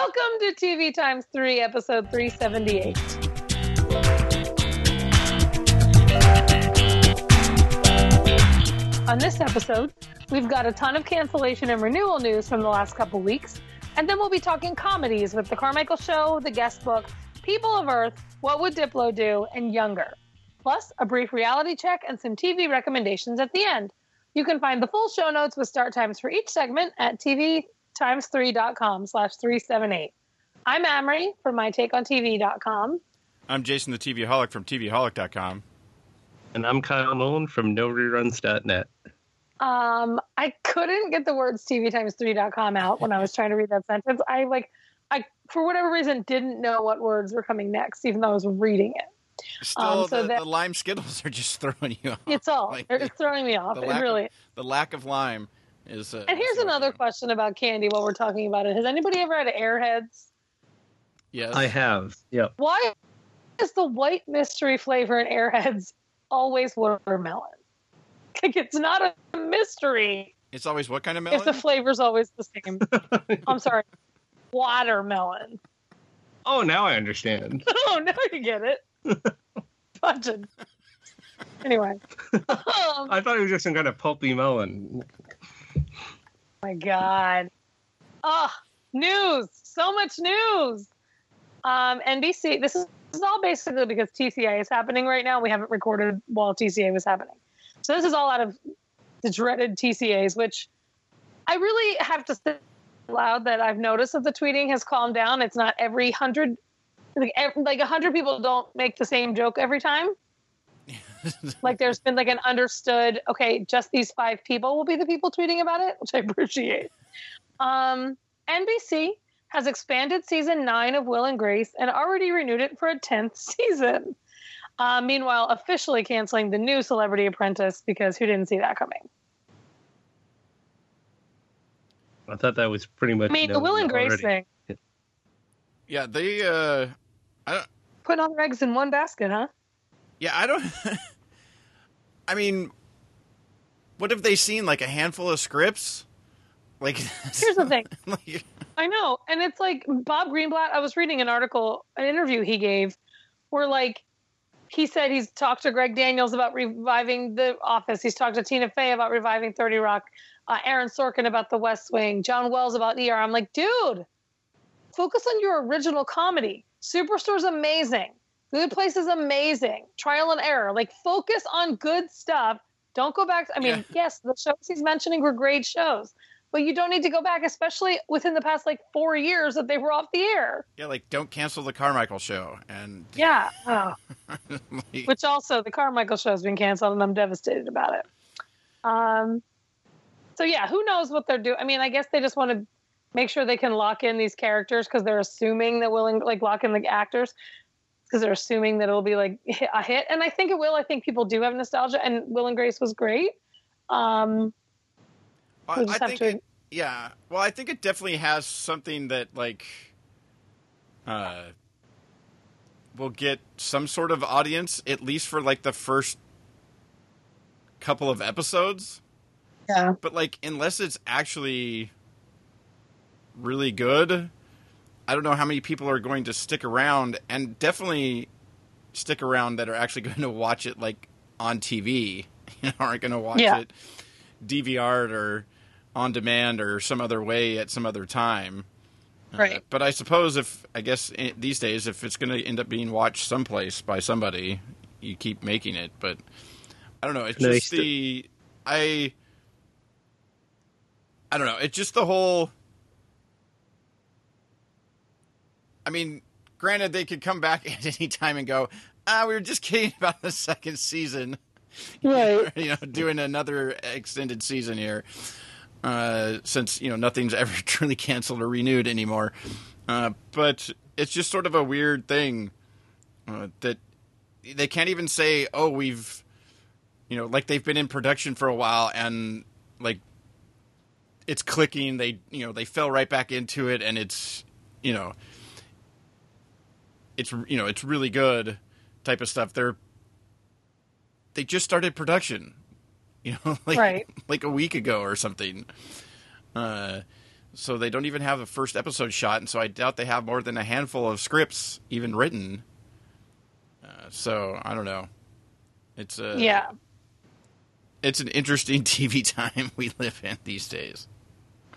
Welcome to TV Times 3, episode 378. On this episode, we've got a ton of cancellation and renewal news from the last couple weeks, and then we'll be talking comedies with The Carmichael Show, The Guest Book, People of Earth, What Would Diplo Do, and Younger. Plus, a brief reality check and some TV recommendations at the end. You can find the full show notes with start times for each segment at tvtimes3.com slash 378. I'm Amrie from mytakeontv.com. I'm Jason the TVaholic from TVaholic.com. And I'm Kyle Nolan from NoReruns.net. Um, I couldn't get the words TV tvtimes3.com out when I was trying to read that sentence. I like, I for whatever reason didn't know what words were coming next, even though I was reading it. Still, Um, so the, that- the lime Skittles are just throwing you off. It's all Like, it's throwing me off. the It really. Of, the lack of lime is. Uh, And here's another working. question about candy while we're talking about it. Has anybody ever had Airheads? Yes. I have. Yep. Why is the white mystery flavor in Airheads always watermelon? Like it's not a mystery It's always what kind of if melon? the flavor's always the same. I'm sorry, watermelon. Oh, now I understand. Oh, now you get it. Budget. Anyway, oh I thought it was just some kind of pulpy melon. My god. Oh, news! So much news. Um, NBC. This is, this is all basically because TCA is happening right now. We haven't recorded while TCA was happening, so this is all out of the dreaded TCAs, which I really have to say loud that I've noticed that the tweeting has calmed down. It's not every hundred, like ev- like hundred people don't make the same joke every time. like there's been like an understood okay just these five people will be the people tweeting about it which i appreciate um, nbc has expanded season nine of will and grace and already renewed it for a 10th season uh, meanwhile officially canceling the new celebrity apprentice because who didn't see that coming I thought that was pretty much. i mean the will and grace already. thing yeah, they. Uh, I don't. putting all their eggs in one basket huh Yeah, I don't. I mean, what have they seen? Like a handful of scripts? Like. here's the thing like, I know. And it's like Bob Greenblatt, I was reading an article, an interview he gave where like he said he's talked to Greg Daniels about reviving The Office. He's talked to Tina Fey about reviving 30 Rock, uh, Aaron Sorkin about The West Wing, John Wells about ER. I'm like, dude, focus on your original comedy. Superstore's amazing. Good Place is amazing. Trial and Error. Like, focus on good stuff. Don't go back. I mean, Yeah. yes, the shows he's mentioning were great shows, but you don't need to go back, especially within the past like four years that they were off the air. yeah, like don't cancel the Carmichael show, and Yeah. Oh. like, Which also, the Carmichael show has been canceled, and I'm devastated about it. Um. So yeah, who knows what they're doing? I mean, I guess they just want to make sure they can lock in these characters because they're assuming that willing like lock in the actors because they're assuming that it'll be like a hit, and I think it will. I think people do have nostalgia, and Will and Grace was great. Um, I, we just I think to- it, yeah. Well, I think it definitely has something that like uh will get some sort of audience at least for like the first couple of episodes. yeah, But like unless it's actually really good, I don't know how many people are going to stick around and definitely stick around that are actually going to watch it like on TV. You know, aren't going to watch Yeah. it DVR'd or on demand or some other way at some other time. Uh, Right. but I suppose if I guess i these days if it's going to end up being watched someplace by somebody, you keep making it. But I don't know. It's No, just it's the I. I don't know. It's just the whole. I mean, granted, they could come back at any time and go, "Ah, we were just kidding about the second season." right. you know, doing another extended season here, uh, since you know nothing's ever truly canceled or renewed anymore. Uh, but it's just sort of a weird thing uh, that they can't even say, "Oh, we've," you know, like they've been in production for a while and like it's clicking. They, you know, they fell right back into it, and it's, you know, it's you know, it's really good type of stuff. They're they just started production, you know, like Right. like a week ago or something. Uh, so they don't even have a first episode shot, and so I doubt they have more than a handful of scripts even written. Uh, so I don't know. It's a yeah. It's an interesting TV time we live in these days.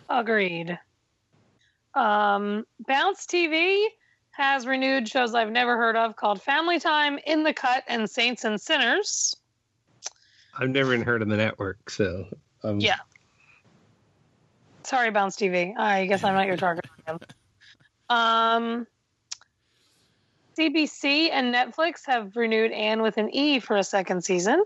Agreed. Um, Bounce TV has renewed shows I've never heard of called Family Time, In the Cut, and Saints and Sinners. I've never even heard of the network, so um, Yeah. Sorry, Bounce TV. I guess I'm not your target. um, CBC and Netflix have renewed Anne with an E for a second season.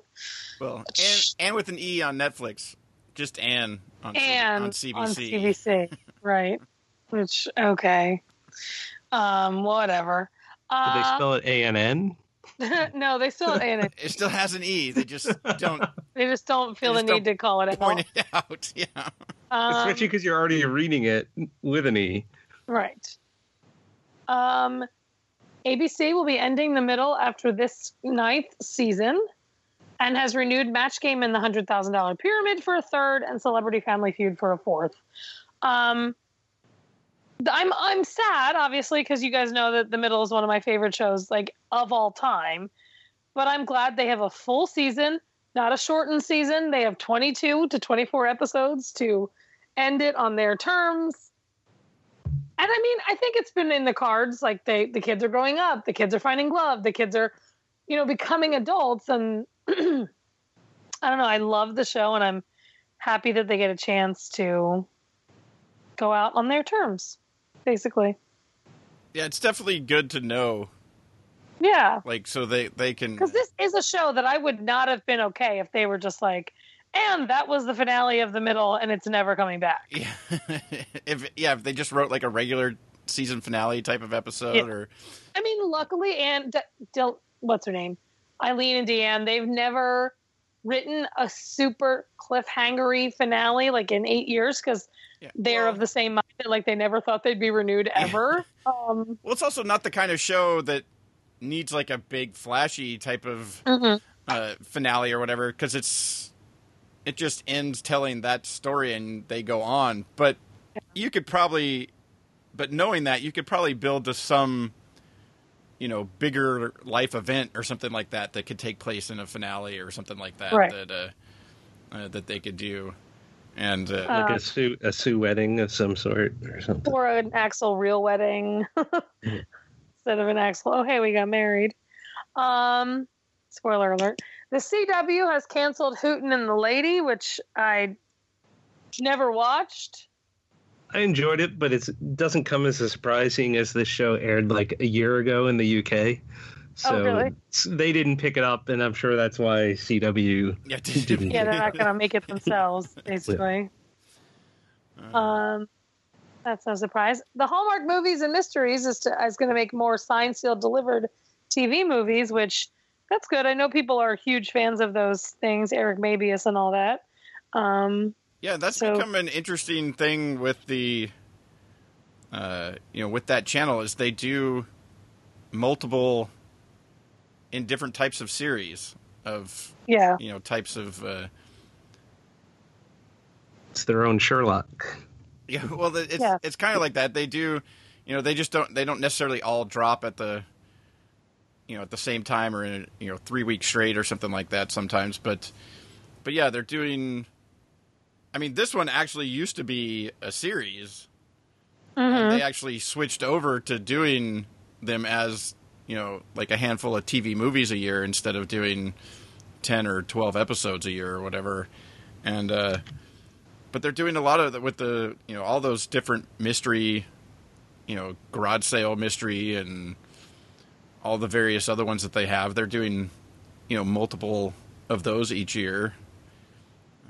Well, and and with an E on Netflix, just Anne on, and on CBC. on CBC, right? Which okay, um, whatever. Did they Uh, spell it A N N? no, they still and It still has an E. They just don't they just don't feel They the need to call it out. point it out. Yeah. Um, Especially because you're already reading it with an E. Right. Um, ABC will be ending the middle after this ninth season and has renewed Match Game and the $100,000 Pyramid for a third and Celebrity Family Feud for a fourth. Um, th- I'm I'm sad, obviously, because you guys know that the middle is one of my favorite shows, like of all time. But I'm glad they have a full season, not a shortened season. They have 22 to 24 episodes to end it on their terms. And I mean, I think it's been in the cards. Like they, the kids are growing up, the kids are finding love, the kids are, you know, becoming adults. And I don't know. I love the show, and I'm happy that they get a chance to go out on their terms, basically. Yeah, it's definitely good to know. Yeah, Like, so they they can. because this is a show that I would not have been okay if they were just like, and that was the finale of the middle, and it's never coming back. Yeah. if yeah, if they just wrote like a regular season finale type of episode, Yeah. or I mean, luckily, and what's her name, Eileen and DeAnn, they've never written a super cliffhangery finale like in eight years because yeah. they're well, of the same mind that like they never thought they'd be renewed ever. um, well, it's also not the kind of show that needs like a big flashy type of mhm. uh, finale or whatever because it's it just ends telling that story and they go on. But you could probably, but knowing that you could probably build to some, you know, bigger life event or something like that that could take place in a finale or something like that Right. that uh, uh, that they could do. And uh, Uh, Like a Sue a Sue wedding of some sort or something. Or an Axl real wedding instead of an Axl. Oh, hey, we got married. Um, spoiler alert. The CW has canceled Hooten and the Lady, which I never watched. I enjoyed it, but it doesn't come as a surprising as this show aired like a year ago in the UK. So Oh, really? they didn't pick it up, and I'm sure that's why CW yeah, didn't. Yeah, they're not going to make it themselves, basically. Um, that's no surprise. The Hallmark movies and mysteries is, to, is going to make more signed, sealed, delivered TV movies, which that's good. I know people are huge fans of those things, Eric Mabius and all that. Um, Yeah, that's So- become an interesting thing with the, uh, you know, with that channel is they do multiple in different types of series of yeah, you know types of uh, It's their own Sherlock. yeah. Well, it's Yeah. it's kind of like that. They do, you know, they just don't they don't necessarily all drop at the, you know, at the same time or in you know three weeks straight or something like that sometimes. But but yeah, they're doing. I mean, this one actually used to be a series. and they actually switched over to doing them as you know like a handful of TV movies a year instead of doing ten or twelve episodes a year or whatever, and uh, but they're doing a lot of with the you know all those different mystery, you know garage sale mystery and all the various other ones that they have. They're doing you know multiple of those each year,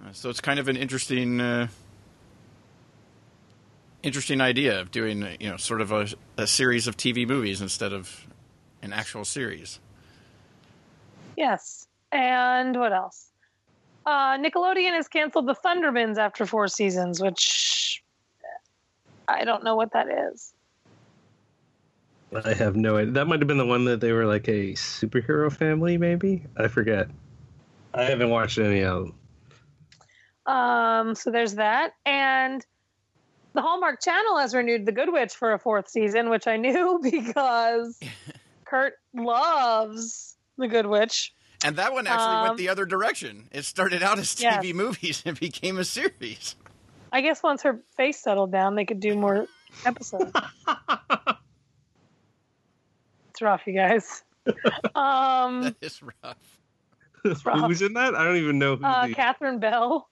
uh, so it's kind of an interesting. Uh, interesting idea of doing you know sort of a, a series of TV movies instead of an actual series. yes. And what else? Uh, Nickelodeon has canceled the Thundermans after four seasons, which I don't know what that is. I have no idea. That might have been the one that they were like a superhero family, maybe? I forget. I haven't watched any of them. Um, so there's that. And the Hallmark Channel has renewed The Good Witch for a fourth season, which I knew because Kurt loves The Good Witch. And that one actually Um, went the other direction. It started out as Yes. TV movies and became a series. I guess once her face settled down, they could do more episodes. it's rough, you guys. Um, That is rough. rough. Who's in that? I don't even know who. uh, the... Catherine Bell.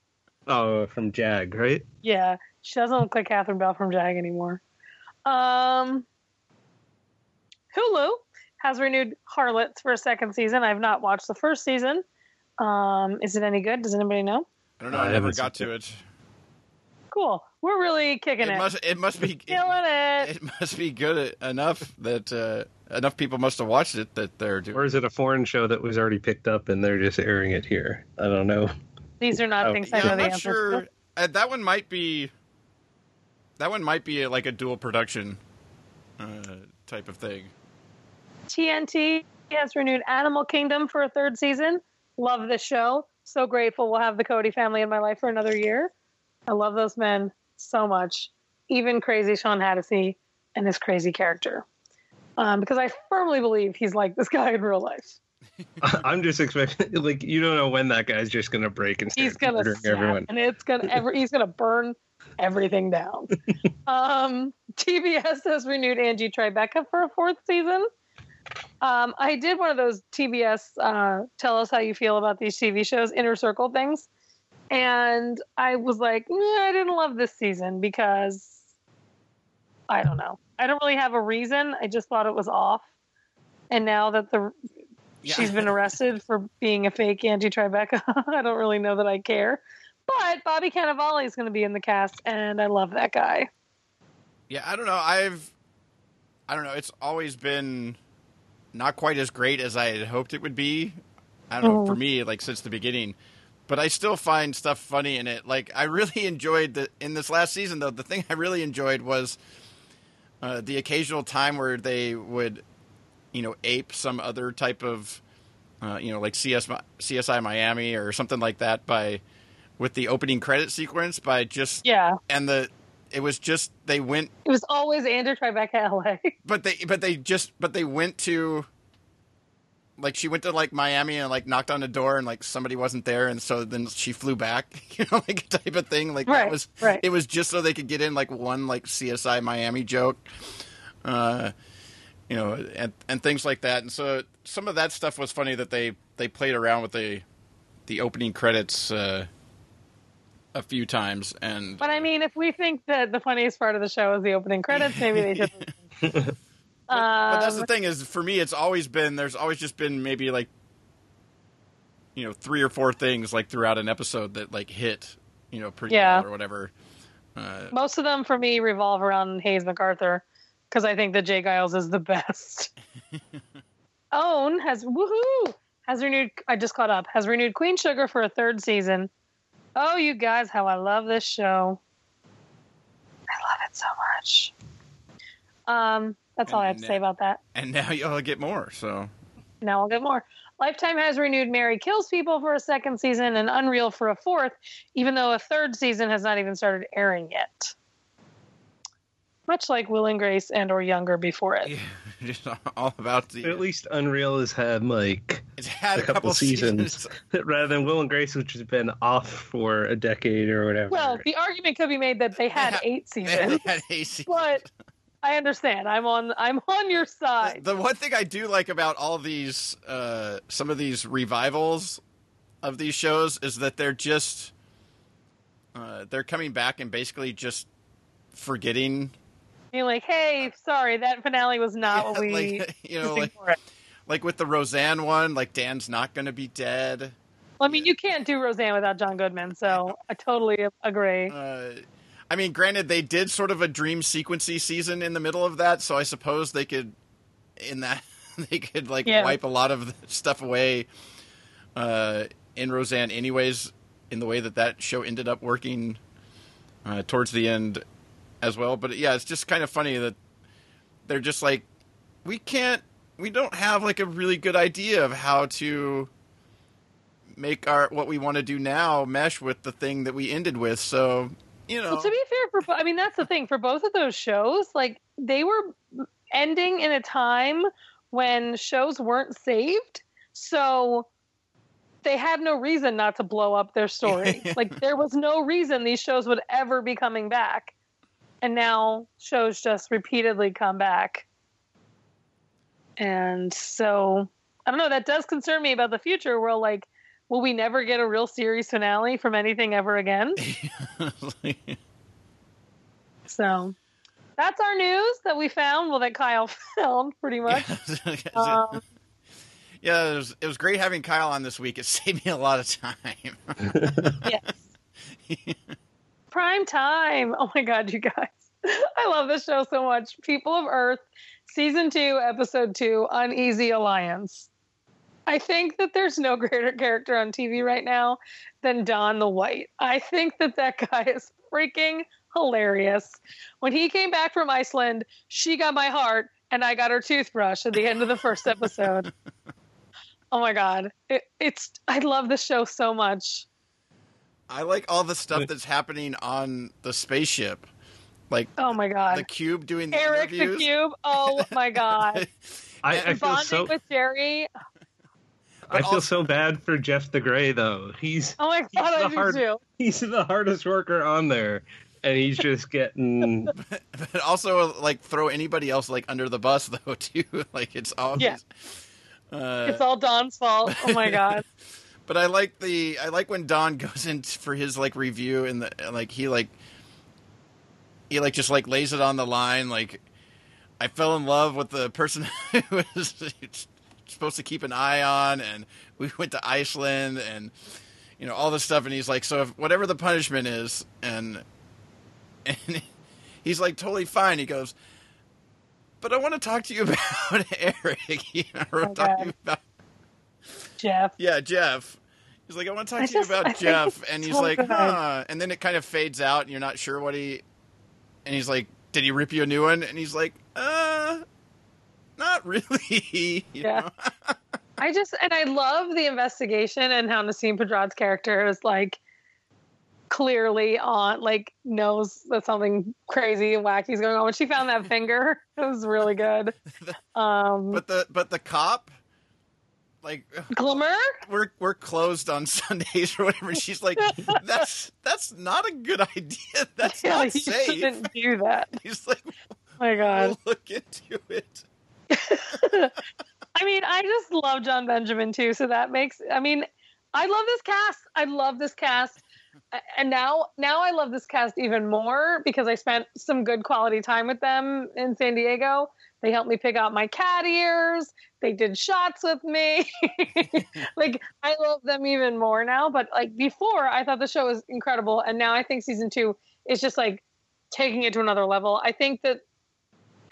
Oh, from Jag, right? Yeah, she doesn't look like Catherine Bell from Jag anymore. Um, Hulu has renewed Harlots for a second season. I've not watched the first season. Um, is it any good? Does anybody know? I don't know. I I, never got to it. Cool. We're really kicking It it. must. It must be. Killing it. It must be good enough that uh, enough people must have watched it that they're doing. Or is it a foreign show that was already picked up and they're just airing it here? I don't know. These are not Oh, things I know I'm the not answers sure. to. Uh, that one might be. That one might be like a dual production uh, type of thing. TNT has renewed Animal Kingdom for a third season. Love this show. So grateful we'll have the Cody family in my life for another year. I love those men so much. Even crazy Shawn Hatosy and his crazy character. Um, because I firmly believe he's like this guy in real life. I'm just expecting, like, you don't know when that guy's just going to break and start He's gonna murdering everyone. and it's gonna ever he's gonna burn everything down. um, TBS has renewed Angie Tribeca for a fourth season. Um, I did one of those TBS uh, tell us how you feel about these TV shows inner circle things, and I was like, "Nah, I didn't love this season because I don't know. I don't really have a reason. I just thought it was off. And now that the Yeah. she's been arrested for being a fake Angie Tribeca. I don't really know that I care. But Bobby Cannavale is going to be in the cast, and I love that guy. Yeah, I don't know. I've, I don't know. It's always been not quite as great as I had hoped it would be. I don't know Oh. for me, like since the beginning, but I still find stuff funny in it. Like I really enjoyed the in this last season though. The thing I really enjoyed was uh, the occasional time where they would, you know, ape some other type of, uh, you know, like CS, CSI Miami or something like that by with the opening credit sequence by just Yeah, and the it was just they went it was always Andrew Tribeca, LA. but they but they just but they went to like she went to like Miami and like knocked on the door and like somebody wasn't there and so then she flew back you know like type of thing like Right, that was right. it was just so they could get in like one like CSI Miami joke uh you know and and things like that and so some of that stuff was funny that they they played around with the the opening credits uh a few times and But I mean, if we think that the funniest part of the show is the opening credits, maybe they should. But, but that's the Um, thing is, for me, it's always been there's always just been maybe like you know three or four things like throughout an episode that like hit you know pretty Yeah. well or whatever. Uh, most of them for me revolve around Hayes MacArthur because I think that Jay Geils is the best. OWN has woohoo has renewed. I just caught up. Has renewed Queen Sugar for a third season. Oh, you guys, how I love this show! I love it so much. Um, that's all I have to And say about that. and now you'll get more. So Now I'll get more. Lifetime has renewed Mary Kills People for a second season and Unreal for a fourth, even though a third season has not even started airing yet. Much like Will and Grace and or Younger before it. yeah, just all about the. At least Unreal has had like it's had a a couple couple, seasons. seasons. rather than Will and Grace, which has been off for a decade or whatever. Well, the argument could be made that they had eight They seasons, had a season. but I understand. I'm on I'm on your side. The one thing I do like about all these, uh, some of these revivals of these shows is that they're just, uh, they're coming back and basically just forgetting, Like, hey, sorry, that finale was not what we like you know, like, like with the Roseanne one, like Dan's not going to be dead. Well, I mean, you can't do Roseanne without John Goodman, so I totally agree. Uh, I mean, granted, they did sort of a dream sequency season in the middle of that, so I suppose they could, in that, they could like Yeah. wipe a lot of the stuff away uh, in Roseanne, anyways, in the way that that show ended up working uh, towards the end as well. But yeah, it's just kind of funny that they're just like, we can't, we don't have like a really good idea of how to make our what we want to do now mesh with the thing that we ended with. So you know, Well, to be fair, for I mean that's the thing for both of those shows, like they were ending in a time when shows weren't saved, so they had no reason not to blow up their story. like there was no reason these shows would ever be coming back, and now shows just repeatedly come back, and so I don't know. That does concern me about the future. Where like. Will we never get a real series finale from anything ever again? So that's our news that we found. Well, that Kyle found pretty much. Um, yeah, it was, it was great having Kyle on this week. It saved me a lot of time. yes. Prime time. Oh my God, you guys. I love this show so much. People of Earth, season two, episode two, Uneasy Alliance. I think that there's no greater character on TV right now than Don the White. I think that that guy is freaking hilarious. When he came back from Iceland, she got my heart and I got her toothbrush at the end of the first episode. oh my god. It, it's I love this show so much. I like all the stuff that's happening on the spaceship. Like Oh my god. the cube doing the Eric the. Cube. Oh my god. I, I feel Bonding so with Jerry. I feel also- so bad for Jeff the Gray though. He's Oh my He's god, the I do hard- too. he's the hardest worker on there, and he's just getting. but also like throw anybody else like under the bus though too. like it's always. Yeah. Uh, It's all Don's fault. Oh my god. But I like the I like when Don goes in for his like review and the like he like he like just like lays it on the line like I fell in love with the person who was supposed to keep an eye on and we went to Iceland and you know all this stuff and he's like so if whatever the punishment is and and he's like totally fine he goes but I want to talk to you about Eric you know, Oh, talking God. about Jeff. yeah, Jeff. He's like, I want to talk I to you just- I about think Jeff, and he's so like, good. huh. And then it kind of fades out, and you're not sure what he. And he's like, Did he rip you a new one? And he's like, Uh, not really. you Yeah. I just and I love the investigation and how Nasim Pedrad's character is like clearly on like knows that something crazy and wacky is going on. When she found that finger, it was really good. Um But the but the cop, like, Glimmer? we're we're closed on Sundays or whatever. And she's like, That's that's not a good idea. That's Yeah, not you safe. shouldn't do that. He's like, Oh my god. We'll look into it. I mean, I just love Jon Benjamin too, so that makes I mean, I love this cast. I love this cast. And now now I love this cast even more because I spent some good quality time with them in San Diego. They helped me pick out my cat ears. They did shots with me. like I love them even more now, but like before I thought the show was incredible and now I think season 2 is just like taking it to another level. I think that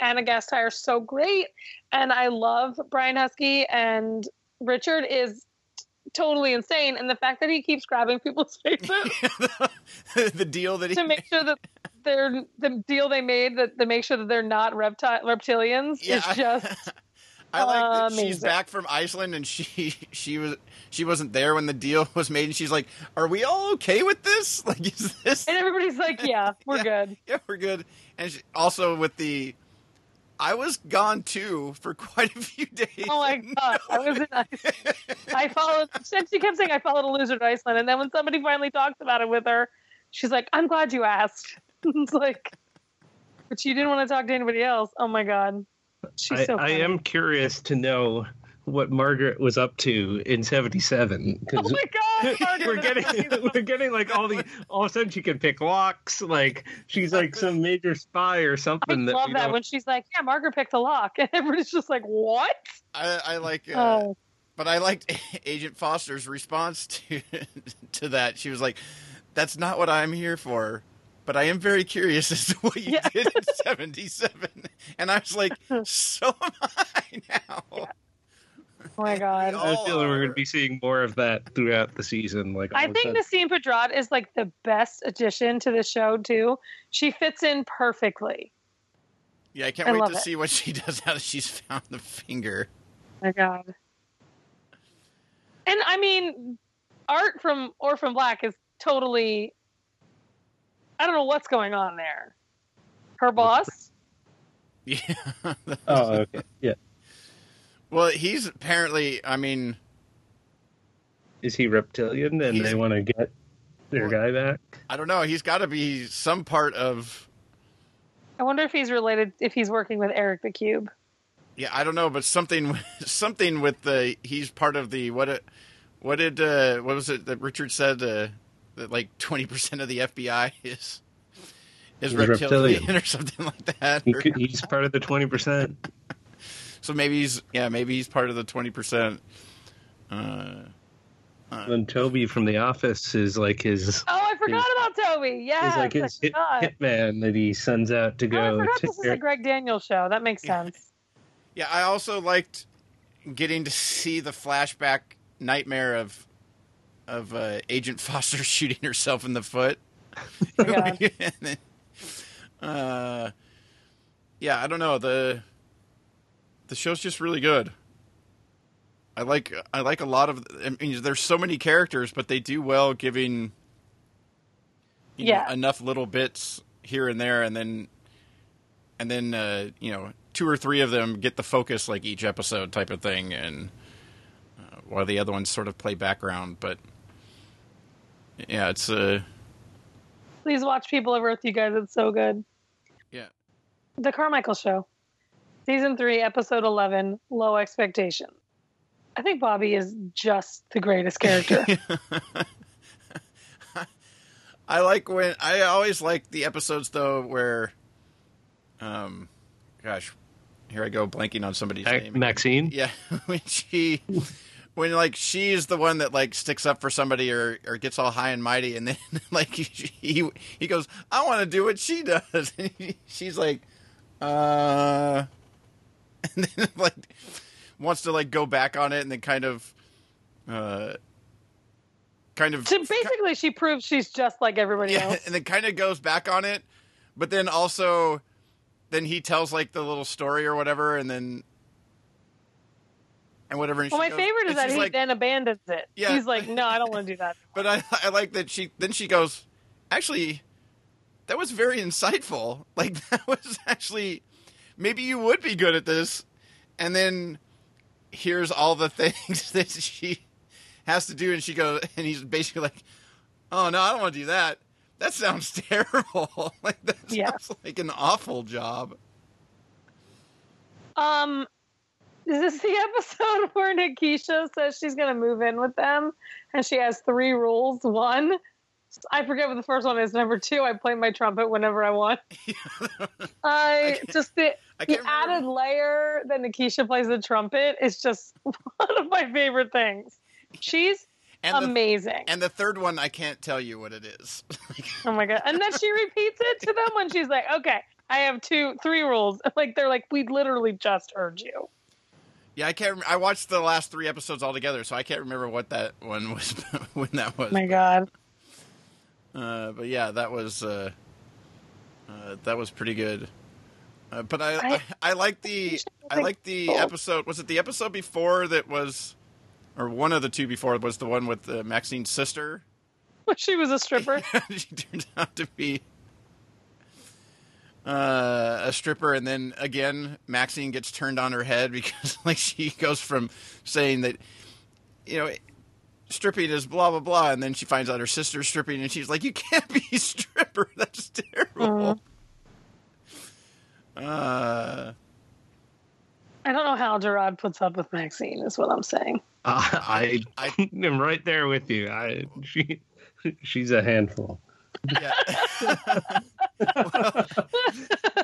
Anna Gasteyer is so great and I love Brian Huskey and Richard is totally insane and the fact that he keeps grabbing people's faces the deal that he to make sure that they're the deal they made that to make sure that they're not repti- reptilians Yeah, is just I like that she's back from Iceland and she she was she wasn't there when the deal was made and she's like, "Are we all okay with this? Like, is this? and everybody's like yeah we're Yeah. good Yeah, we're good." And she, also with the, I was gone too for quite a few days. oh my god I was in Iceland. I followed and she kept saying I followed a loser to Iceland and then when somebody finally talks about it with her she's like I'm glad you asked it's like but she didn't want to talk to anybody else oh my god I, so I funny. am curious to know what Margaret was up to in '77 oh because my god Margaret. we're getting we're getting like all the all of a sudden she can pick locks like she's like some major spy or I something that love that don't- when she's like, "Yeah, Margaret picked a lock," and everybody's just like, "What?" I, I like, uh, Oh, but I liked Agent Foster's response to to that. She was like, "That's not what I'm here for." But I am very curious as to what you Yeah. did in '77, and I was like, "So am I now." oh my god! I have a all feeling we're going to be seeing more of that throughout the season. Like I all of a think sudden- Nasim Pedrad is like the best addition to the show too. She fits in perfectly. Yeah, I can't I wait to it. see what she does now that she's found the finger. Oh my god! And I mean, art from Orphan Black is totally. I don't know what's going on there. Her boss. Yeah. Oh, okay. Yeah. well, he's apparently. I mean, Is he reptilian and they want to get their Well- guy back? I don't know. He's got to be some part of. I wonder if he's related. If he's working with Eric the Cube. Yeah, I don't know, but something, something with the. He's part of the what? It, what did uh, what was it that Richard said? Uh, that like twenty percent of the FBI is is Is reptilian, reptilian. or something like that. He could, he's part of the twenty percent. so maybe he's yeah, maybe he's part of the twenty percent. Uh, And Toby from The Office is like his. Oh, I forgot about Toby. Yes, He's like his hit, hitman that he sends out to Oh, I go. forgot take this is a Greg Daniels show. That makes Yeah. sense. yeah, I also liked getting to see the flashback nightmare of of uh, Agent Foster shooting herself in the foot. My God. And then, uh, yeah, I don't know the the show's just really good. I like I like a lot of. I mean, there's so many characters, but they do well giving you know, Yeah. enough little bits here and there, and then and then uh, you know two or three of them get the focus like each episode type of thing, and uh, while the other ones sort of play background. But yeah, it's uh, Please watch People of Earth, you guys. It's so good. yeah. The Carmichael Show, season three, episode eleven. Low expectation. I think Bobby is just the greatest character. I like when I always like the episodes though where, um, gosh, here I go blanking on somebody's Ma- name. Maxine. Yeah, when she, when like she's the one that like sticks up for somebody or or gets all high and mighty, and then like he he goes, I want to do what she does, and she's like, uh, and then like wants to like go back on it, and then kind of, uh, kind of so basically, she proves she's just like everybody yeah, else. and then kind of goes back on it, but then also, then he tells like the little story or whatever, and then and whatever. And Well, my goes- favorite is that he like, then abandons it. Yeah. He's like, no, I don't want to do that. but I I like that she then she goes, actually, that was very insightful. Like that was actually maybe you would be good at this, and then here's all the things that she has to do, and she goes, and he's basically like, oh no, I don't want to do that. That sounds terrible. like that sounds Yeah. like an awful job. Um, is this the episode where Nekeisha says she's going to move in with them, and she has three rules? One, I forget what the first one is. Number two, I play my trumpet whenever I want. I can't- just the I the remember. added layer that Nekeisha plays the trumpet is just one of my favorite things. She's and the, amazing. and the third one, I can't tell you what it is. Oh my god! And then she repeats it to them when she's like, "Okay, I have two, three rules." Like they're like, "We literally just heard you." Yeah, I can't. Rem- I watched the last three episodes all together, so I can't remember what that one was when that was. Oh my god! Uh, but yeah, that was uh, uh, that was pretty good. Uh, but I, I I- I like the I like the episode. Was it the episode before that was, or one of the two before was the one with uh, Maxine's sister? She was a stripper. she turned out to be uh, a stripper, and then again, Maxine gets turned on her head because like she goes from saying that you know stripping is blah blah blah, and then she finds out her sister's stripping, and she's like, "You can't be a stripper. That's terrible." Uh, I don't know how Jerrod puts up with Maxine. Is what I'm saying. Uh, I, I- am right there with you. I she she's a handful. yeah.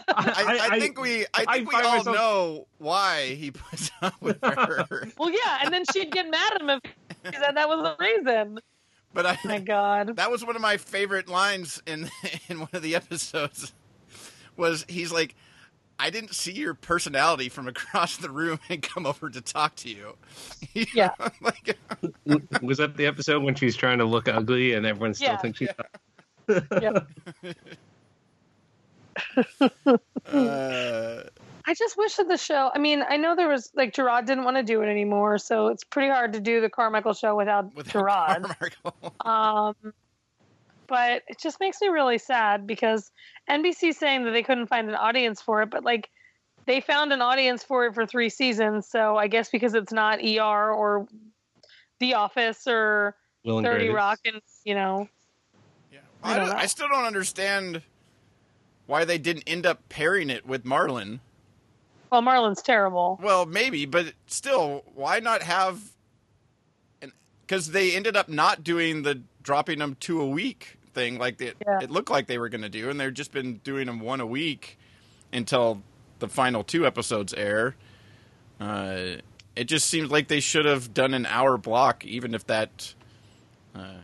I, I, think we I I think we all myself- know why he puts up with her, Well, yeah, and then she'd get mad at him if he said that was the reason. but I My God. That was one of my favorite lines in in one of the episodes. Was he's like, I didn't see your personality from across the room and come over to talk to you. Yeah. like, Was that the episode when she's trying to look ugly and everyone still Yeah. thinks she's Yeah. Uh, I just wish that the show. I mean, I know there was like Jerrod didn't want to do it anymore, so it's pretty hard to do the Carmichael show without with Jerrod. Carmichael. Um, but it just makes me really sad because NBC's saying that they couldn't find an audience for it, but like they found an audience for it for three seasons. So I guess because it's not ER or The Office or Will Thirty Grace. Rock, and you know, Yeah. I I, don't don't, know. I still don't understand why they didn't end up pairing it with Marlon. well, Marlon's terrible. Well, maybe, but still, why not have? Because they ended up not doing the dropping them two a week thing like they, Yeah. it looked like they were going to do, and they've just been doing them one a week until the final two episodes air. Uh, it just seems like they should have done an hour block, even if that uh,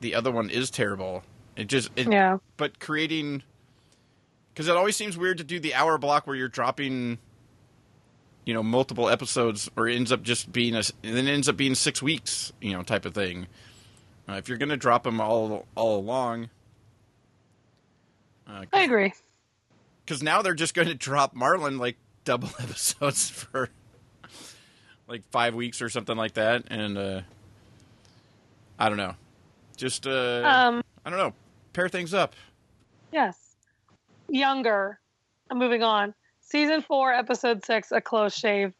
the other one is terrible. It just it, Yeah, but creating because it always seems weird to do the hour block where you're dropping you know multiple episodes or it ends up just being a and then it ends up being six weeks you know type of thing. Uh, if you're gonna drop them all all along uh, I agree. because now they're just going to drop Marlon like double episodes for like five weeks or something like that, and uh, I don't know, just uh, Um, I don't know, pair things up. yes, younger. I'm moving on. Season four, episode six, a close shave.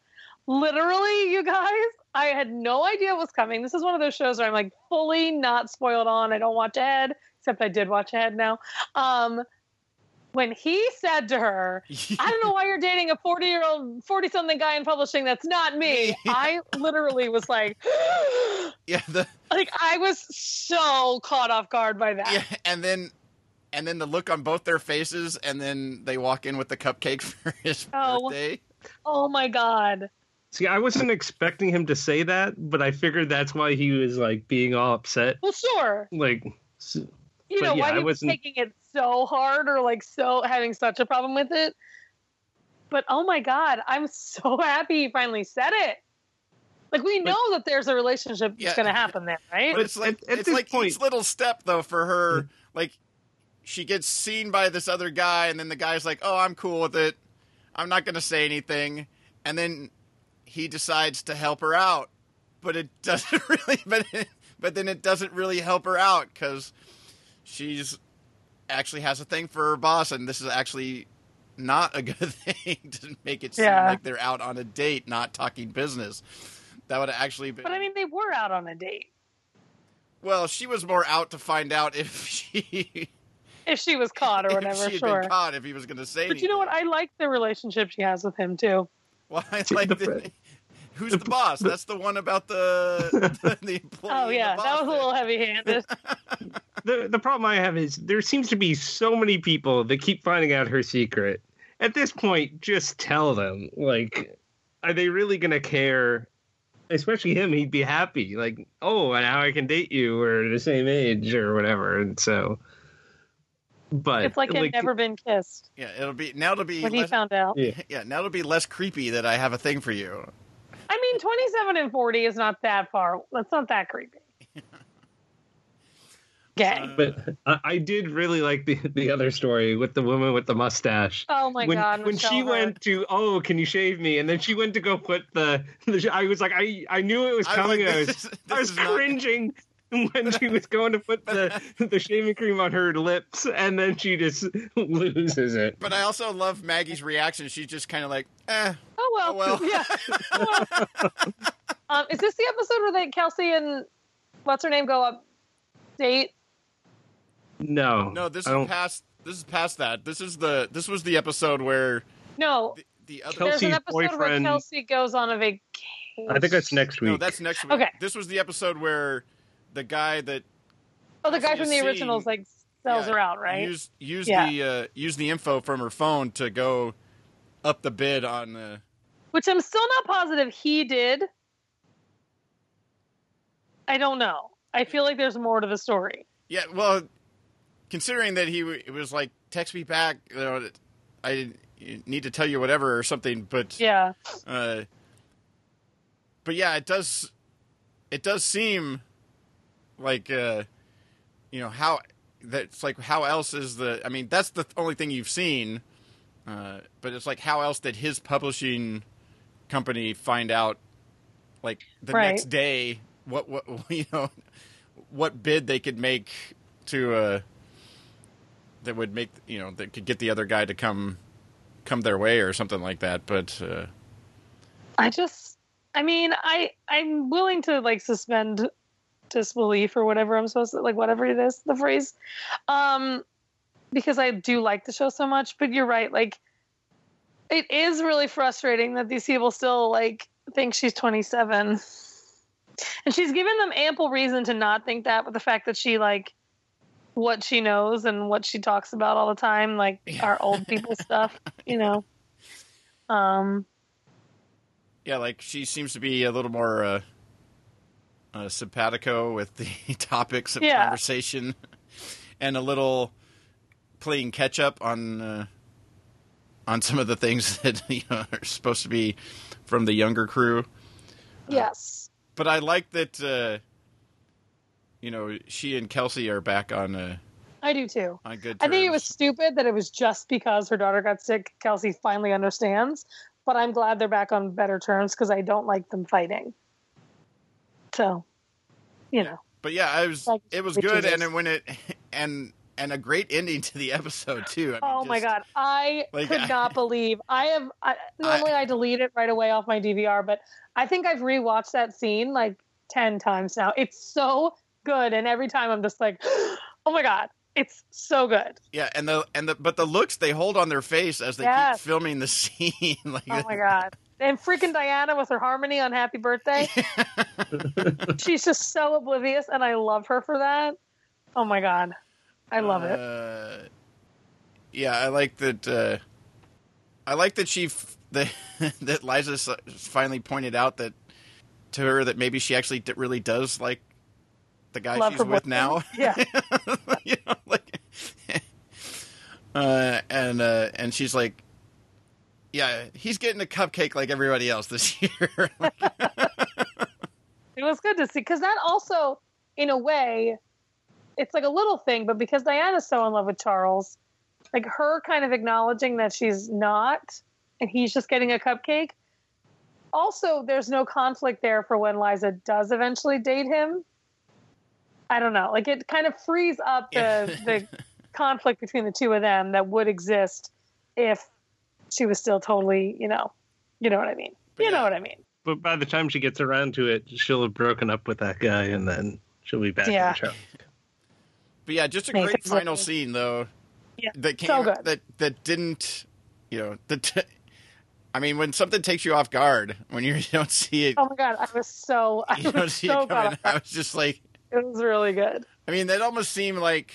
Literally, you guys, I had no idea was coming. This is one of those shows where I'm like fully not spoiled on. I don't watch ahead, except I did watch ahead now. Um, when he said to her, I don't know why you're dating a 40 year old, 40 something guy in publishing. That's not me. I literally was like, yeah, the like I was so caught off guard by that. yeah, and then and then the look on both their faces, and then they walk in with the cupcake for his Oh. birthday. Oh my god. See, I wasn't expecting him to say that, but I figured that's why he was like being all upset. Well, sure. Like, s- You But know yeah, why I he was wasn't- taking it so hard or like so having such a problem with it. But oh my god, I'm so happy he finally said it. Like we But- know that there's a relationship that's going to happen there, right? But it's like at- at it's this like point- each little step though for her. Like she gets seen by this other guy, and then the guy's like, "Oh, I'm cool with it. I'm not going to say anything." And then he decides to help her out, but it doesn't really. But but then it doesn't really help her out because she's actually has a thing for her boss, and this is actually not a good thing to make it seem Yeah. like they're out on a date, not talking business. That would actually be. but I mean, they were out on a date. Well, she was more out to find out if she If she was caught or if whatever, she had sure. been caught if he was going to say. But you know what? I like the relationship she has with him too. Well, I like The- the, who's the, boss? That's the one about the the, the employee. Oh yeah, the that boss was a thing. little heavy-handed. the the problem I have is there seems to be so many people that keep finding out her secret. At this point, just tell them. Like, are they really gonna care? Especially him, he'd be happy. Like, oh, now I can date you. We're the same age or whatever. And so, but it's like him never been kissed Yeah, it'll be now. It'll be when he found out. Yeah. yeah. Now it'll be less creepy that I have a thing for you. I mean, 27 and 40 is not that far. That's not that creepy. Gang. Uh, but I, I did really like the the other story with the woman with the mustache. oh my when, god. when Michelle she Hurd. went to oh can you shave me and then she went to go put the, the i was like i i knew it was I was coming like, i was, this is- I was is not- cringing when she was going to put the the shaving cream on her lips and then she just loses it But I also love Maggie's reaction. She's just kind of like, eh. Oh well. Oh, well. yeah. um, is this the episode where they Kelsey and what's her name go up date? no No, this I is don't- past. This is past that. This is the. This was the episode where No, the, the other. Kel- there's an Kelsey's episode where boyfriend- Kelsey goes on a vacation. i think that's next week no, that's next week. Okay. This was the episode where the guy that Oh, the guy from the originals like sells yeah, her out, right? Use use Yeah. the uh, use the info from her phone to go up the bid on the. Which I'm still not positive he did. I don't know. I feel like there's more to the story. Yeah, well, considering that he w- it was like text me back, you know, I need to tell you whatever or something, but Yeah. uh, but yeah, it does it does seem like uh, you know how that's like how else is the I mean that's the only thing you've seen, uh, but it's like how else did his publishing company find out like the Right. next day what what you know what bid they could make to uh that would make you know that could get the other guy to come come their way or something like that. But uh, I just, I mean, I I'm willing to like suspend disbelief or whatever I'm supposed to like whatever it is the phrase, um, because I do like the show so much. But you're right, like it is really frustrating that these people still like think she's 27, and she's given them ample reason to not think that with the fact that she like what she knows and what she talks about all the time, like our old people stuff, you know. Um, yeah, like she seems to be a little more uh, uh, simpatico with the topics of Yeah. conversation, and a little playing catch up on uh, on some of the things that you know are supposed to be from the younger crew. yes. But I like that. Uh, you know, she and Kelsey are back on uh, I do too. on good. I think it was stupid that it was just because her daughter got sick. Kelsey finally understands, but I'm glad they're back on better terms because I don't like them fighting. So, you know, But yeah, I was. Like it was good, and when it and and a great ending to the episode too. I mean, oh my god, I like, could I- not believe I have. I, normally, I, delete it right away off my DVR, but I think I've rewatched that scene like ten times now. It's so good, and every time I'm just like, oh my god, it's so good. Yeah, and the and the but the looks they hold on their face as they Yes. keep filming the scene, like Oh my god. And freaking Diana with her harmony on Happy Birthday. She's just so oblivious, and I love her for that. Oh my god. I love it. Uh, yeah, I like that. Uh, I like that she f- that that Liza finally pointed out that to her that maybe she actually d- really does like the guy Love she's with boyfriend. now. Yeah. you know, like, uh, and uh, and she's like, yeah, he's getting a cupcake like everybody else this year. It was good to see because that also, in a way, it's like a little thing, but because Diana's so in love with Charles, like her kind of acknowledging that she's not, and he's just getting a cupcake. Also, there's no conflict there for when Liza does eventually date him. I don't know. Like it kind of frees up the the conflict between the two of them that would exist if she was still totally, you know, you know what I mean. But you know what I mean. But by the time she gets around to it, she'll have broken up with that guy, and then she'll be back Yeah. in the show. But yeah, just a Make great final look- scene though. Yeah, that came so good. that that didn't, you know, that. I mean, when something takes you off guard, when you don't see it, Oh my god, I was so I you don't was see so it coming. caught I was just like, It was really good. I mean, that almost seemed like,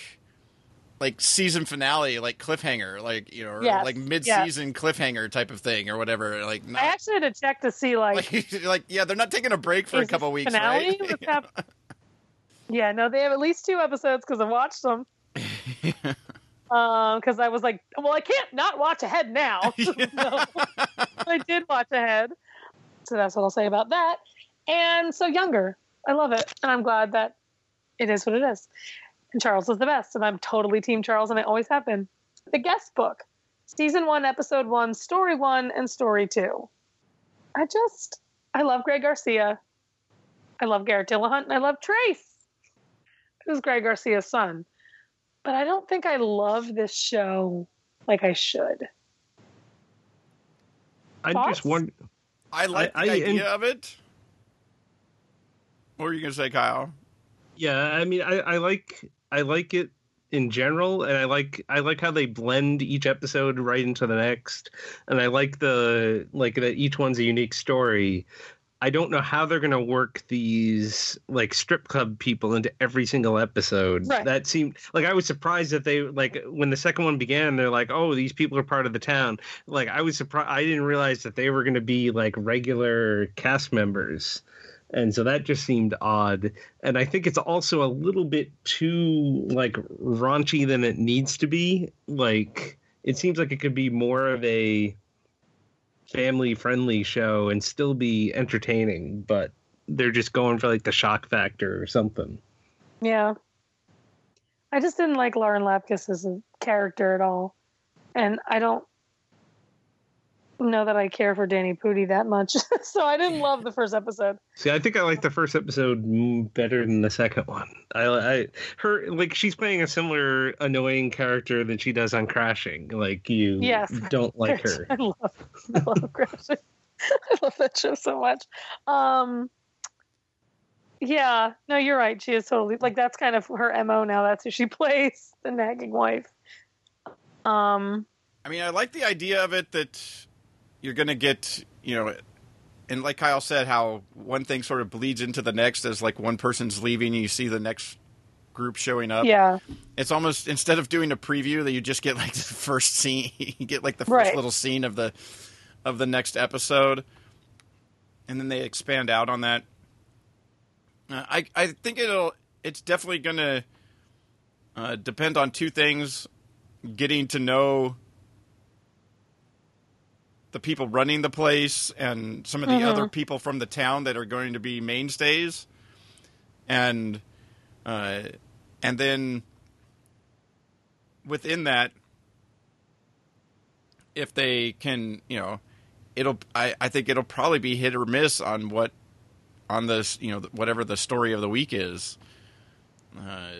like season finale, like cliffhanger, like you know, or Yes, like mid-season cliffhanger type of thing, or whatever. Like, not, I actually had to check to see like, like, like, yeah, they're not taking a break for a couple weeks, finale? right? Yeah, no, they have at least two episodes because I watched them. Um, because I was like, well, I can't not watch ahead now. I did watch ahead. So that's what I'll say about that. And so younger, I love it, and I'm glad that it is what it is. And Charles is the best, and I'm totally Team Charles, and I always have been. The guest book, season one, episode one, story one, and story two. I just, I love Greg Garcia. I love Garrett Dillahunt, and I love Trace, who's Greg Garcia's son. But I don't think I love this show like I should. I Thoughts? just wonder. I like I- the I- idea and- of it. What were you gonna say, Kyle? Yeah, I mean, I, I like I like it in general, and I like I like how they blend each episode right into the next, and I like the like that each one's a unique story. I don't know how they're gonna work these like strip club people into every single episode. Right. That seemed like I was surprised that they like when the second one began. They're like, oh, these people are part of the town. Like I was surprised. I didn't realize that they were gonna be like regular cast members and so that just seemed odd and i think it's also a little bit too like raunchy than it needs to be like it seems like it could be more of a family friendly show and still be entertaining but they're just going for like the shock factor or something Yeah. I just didn't like Lauren Lapkus as a character at all. And I don't know that I care for Danny Pudi that much, so I didn't love the first episode. See, I think I like the first episode better than the second one. I, I, her, like, she's playing a similar annoying character than she does on Crashing. Like, you Yes. don't like her. I love, I love Crashing. I love that show so much. Um, yeah, no, you're right. She is totally like that's kind of her mo now. That's who she plays, the nagging wife. Um, I mean, I like the idea of it that you're going to get, you know, and like Kyle said, how one thing sort of bleeds into the next as like one person's leaving, and you see the next group showing up. yeah, It's almost instead of doing a preview that you just get like the first scene, you get like the first Right. little scene of the of the next episode, and then they expand out on that. Uh, I I think it'll it's definitely going to uh, depend on two things: getting to know the people running the place and some of the Mhm. other people from the town that are going to be mainstays, and uh, and then within that, if they can, you know, it'll. I, I think it'll probably be hit or miss on what on this, you know, whatever the story of the week is. Uh,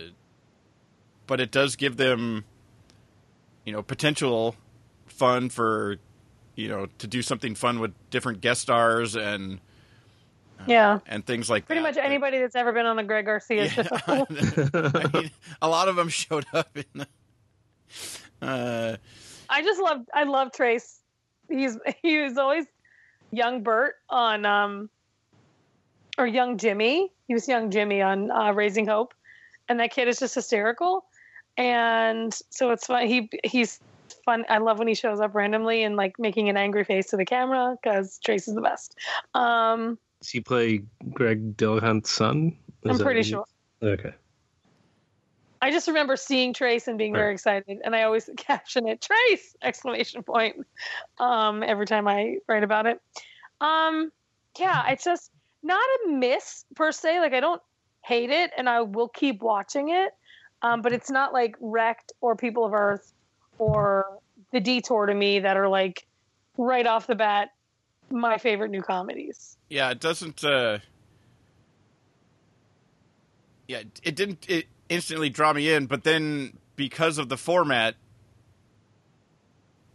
but it does give them, you know, potential fun for, you know, to do something fun with different guest stars and yeah. and things like Pretty that. much anybody that's ever been on a Greg Garcia show. I mean, a lot of them showed up in the. Uh, I just love I love Trace. He's he was always young Bert on um or young Jimmy. He was young Jimmy on uh, Raising Hope, and that kid is just hysterical. And so it's fun. He he's fun. I love when he shows up randomly and like making an angry face to the camera because Trace is the best. Um, Does he play Greg Dillahunt's son? Is I'm pretty sure. Okay. I just remember seeing Trace and being very excited, and I always caption it Trace exclamation point um, every time I write about it. Um, yeah, it's just not a miss per se. Like I don't hate it, and I will keep watching it. Um, but it's not like Wrecked or People of Earth or The Detour to me that are like right off the bat my favorite new comedies. yeah, it doesn't. Uh, yeah, it didn't it instantly draw me in, but then because of the format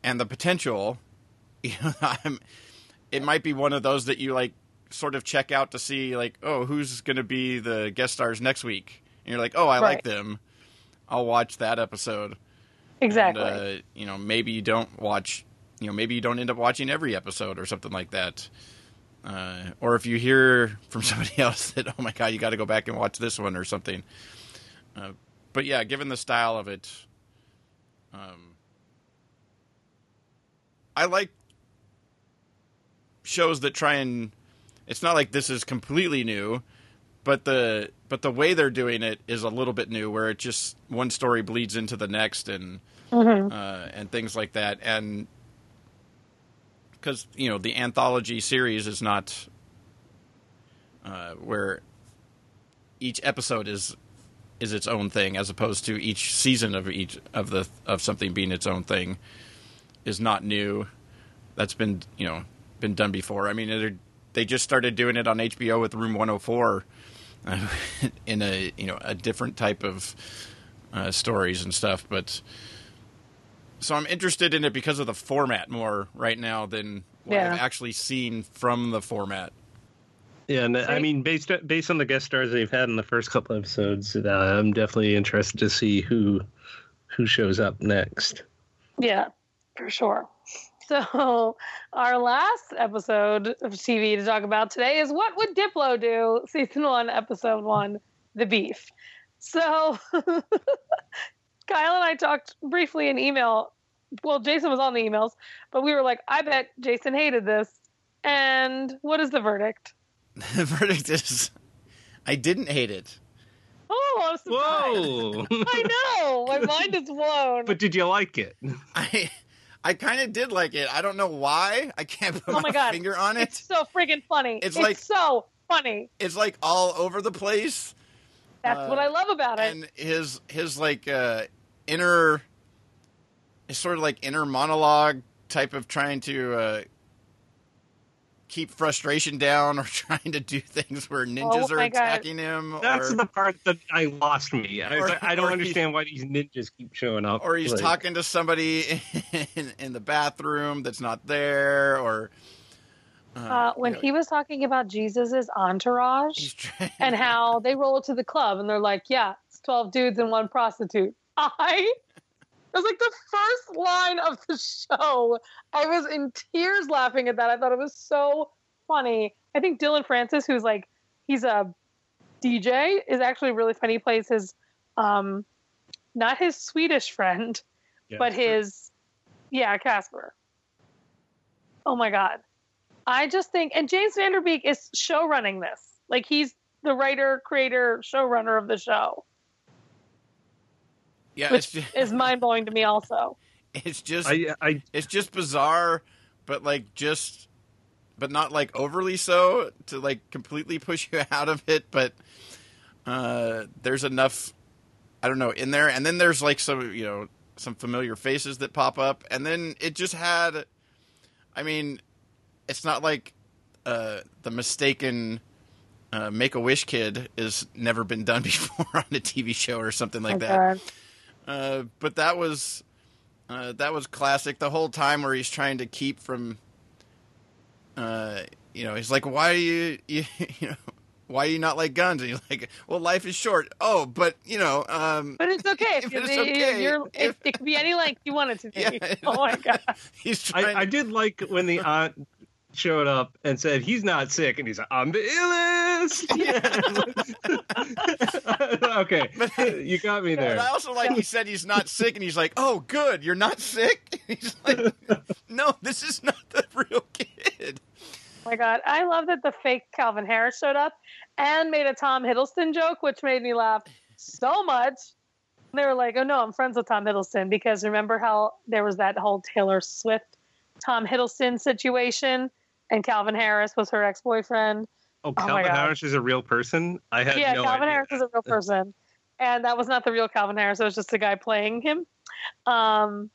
and the potential, you know, I'm, it might be one of those that you like sort of check out to see like, oh, who's going to be the guest stars next week? And you're like, oh, I like them. I'll watch that episode. Exactly. And, uh, you know, maybe you don't watch, you know, maybe you don't end up watching every episode or something like that. Uh, or if you hear from somebody else that, oh my god, you got to go back and watch this one or something. Uh, but yeah, given the style of it, um, I like shows that try and. It's not like this is completely new, but the but the way they're doing it is a little bit new, where it just one story bleeds into the next and Mhm. uh, and things like that, and because you know the anthology series is not uh, where each episode is is its own thing, as opposed to each season of each of the of something being its own thing is not new. That's been you know been done before. I mean, they just started doing it on HBO with Room 104 uh, in a you know a different type of uh, stories and stuff, but so I'm interested in it because of the format more right now than what Yeah. I've actually seen from the format. Yeah, and I mean, based based on the guest stars they've had in the first couple episodes, uh, I'm definitely interested to see who who shows up next. Yeah, for sure. So, our last episode of TV to talk about today is What Would Diplo Do? Season 1, Episode 1 The Beef. So, Kyle and I talked briefly in email. Well, Jason was on the emails, but we were like, I bet Jason hated this. And what is the verdict? the verdict is I didn't hate it. Oh, I'm surprised. Whoa! I know. My mind is blown. but did you like it? I I kind of did like it. I don't know why. I can't put Oh my God. finger on it. it's so friggin' funny. It's It's, like- so funny. It's like all over the place. That's Uh, what I love about it. and his his like uh inner his sort of like inner monologue type of trying to uh keep frustration down or trying to do things where ninjas Oh are my God. attacking him That's or, the part that I lost me. I, Or- I don't understand why these ninjas keep showing up. or he's Like, talking to somebody in, in the bathroom that's not there or Uh, when you know, he was talking about Jesus's entourage trying and how they roll to the club and they're like, "Yeah, it's twelve dudes and one prostitute." I it was like the first line of the show. I was in tears laughing at that. I thought it was so funny. I think Dillon Francis, who's like he's a DJ, is actually really funny. He plays his um not his Swedish friend, yeah. but his yeah casper oh my god i just think and james van der beek is show running this like he's the writer creator showrunner of the show yeah it's which just, is mind-blowing to me also. It's just I, I it's just bizarre but like just but not like overly so to like completely push you out of it but uh there's enough i don't know in there. And then there's like some you know some familiar faces that pop up. And then it just had i mean it's not like uh the mistaken uh, Make a Wish kid has never been done before on a TV show or something like Oh, that. God. Uh, but that was uh, that was classic. The whole time where he's trying to keep from, uh, you know, he's like, "Why are you, you, you know, why are you not like guns?" And he's like, "Well, life is short." Oh, but you know, um, but it's okay if But you- it's okay. you're- it, If- it could be any length you want it to be Yeah. oh my god he's trying. I, I did like when the aunt showed up and said he's not sick, and he's like, "I'm the illest." Yeah. okay, you got me and there. I also like he said he's not sick, and he's like, "Oh, good, you're not sick." He's like, "No, this is not the real kid." Oh my god i love that the fake calvin harris showed up and made a tom hiddleston joke which made me laugh so much they were like oh no i'm friends with tom hiddleston because remember how there was that whole taylor swift tom hiddleston situation and calvin harris was her ex-boyfriend Oh, Calvin God. Harris is a real person. I had yeah no calvin idea. harris is a real person and that was not the real calvin harris it was just a guy playing him um,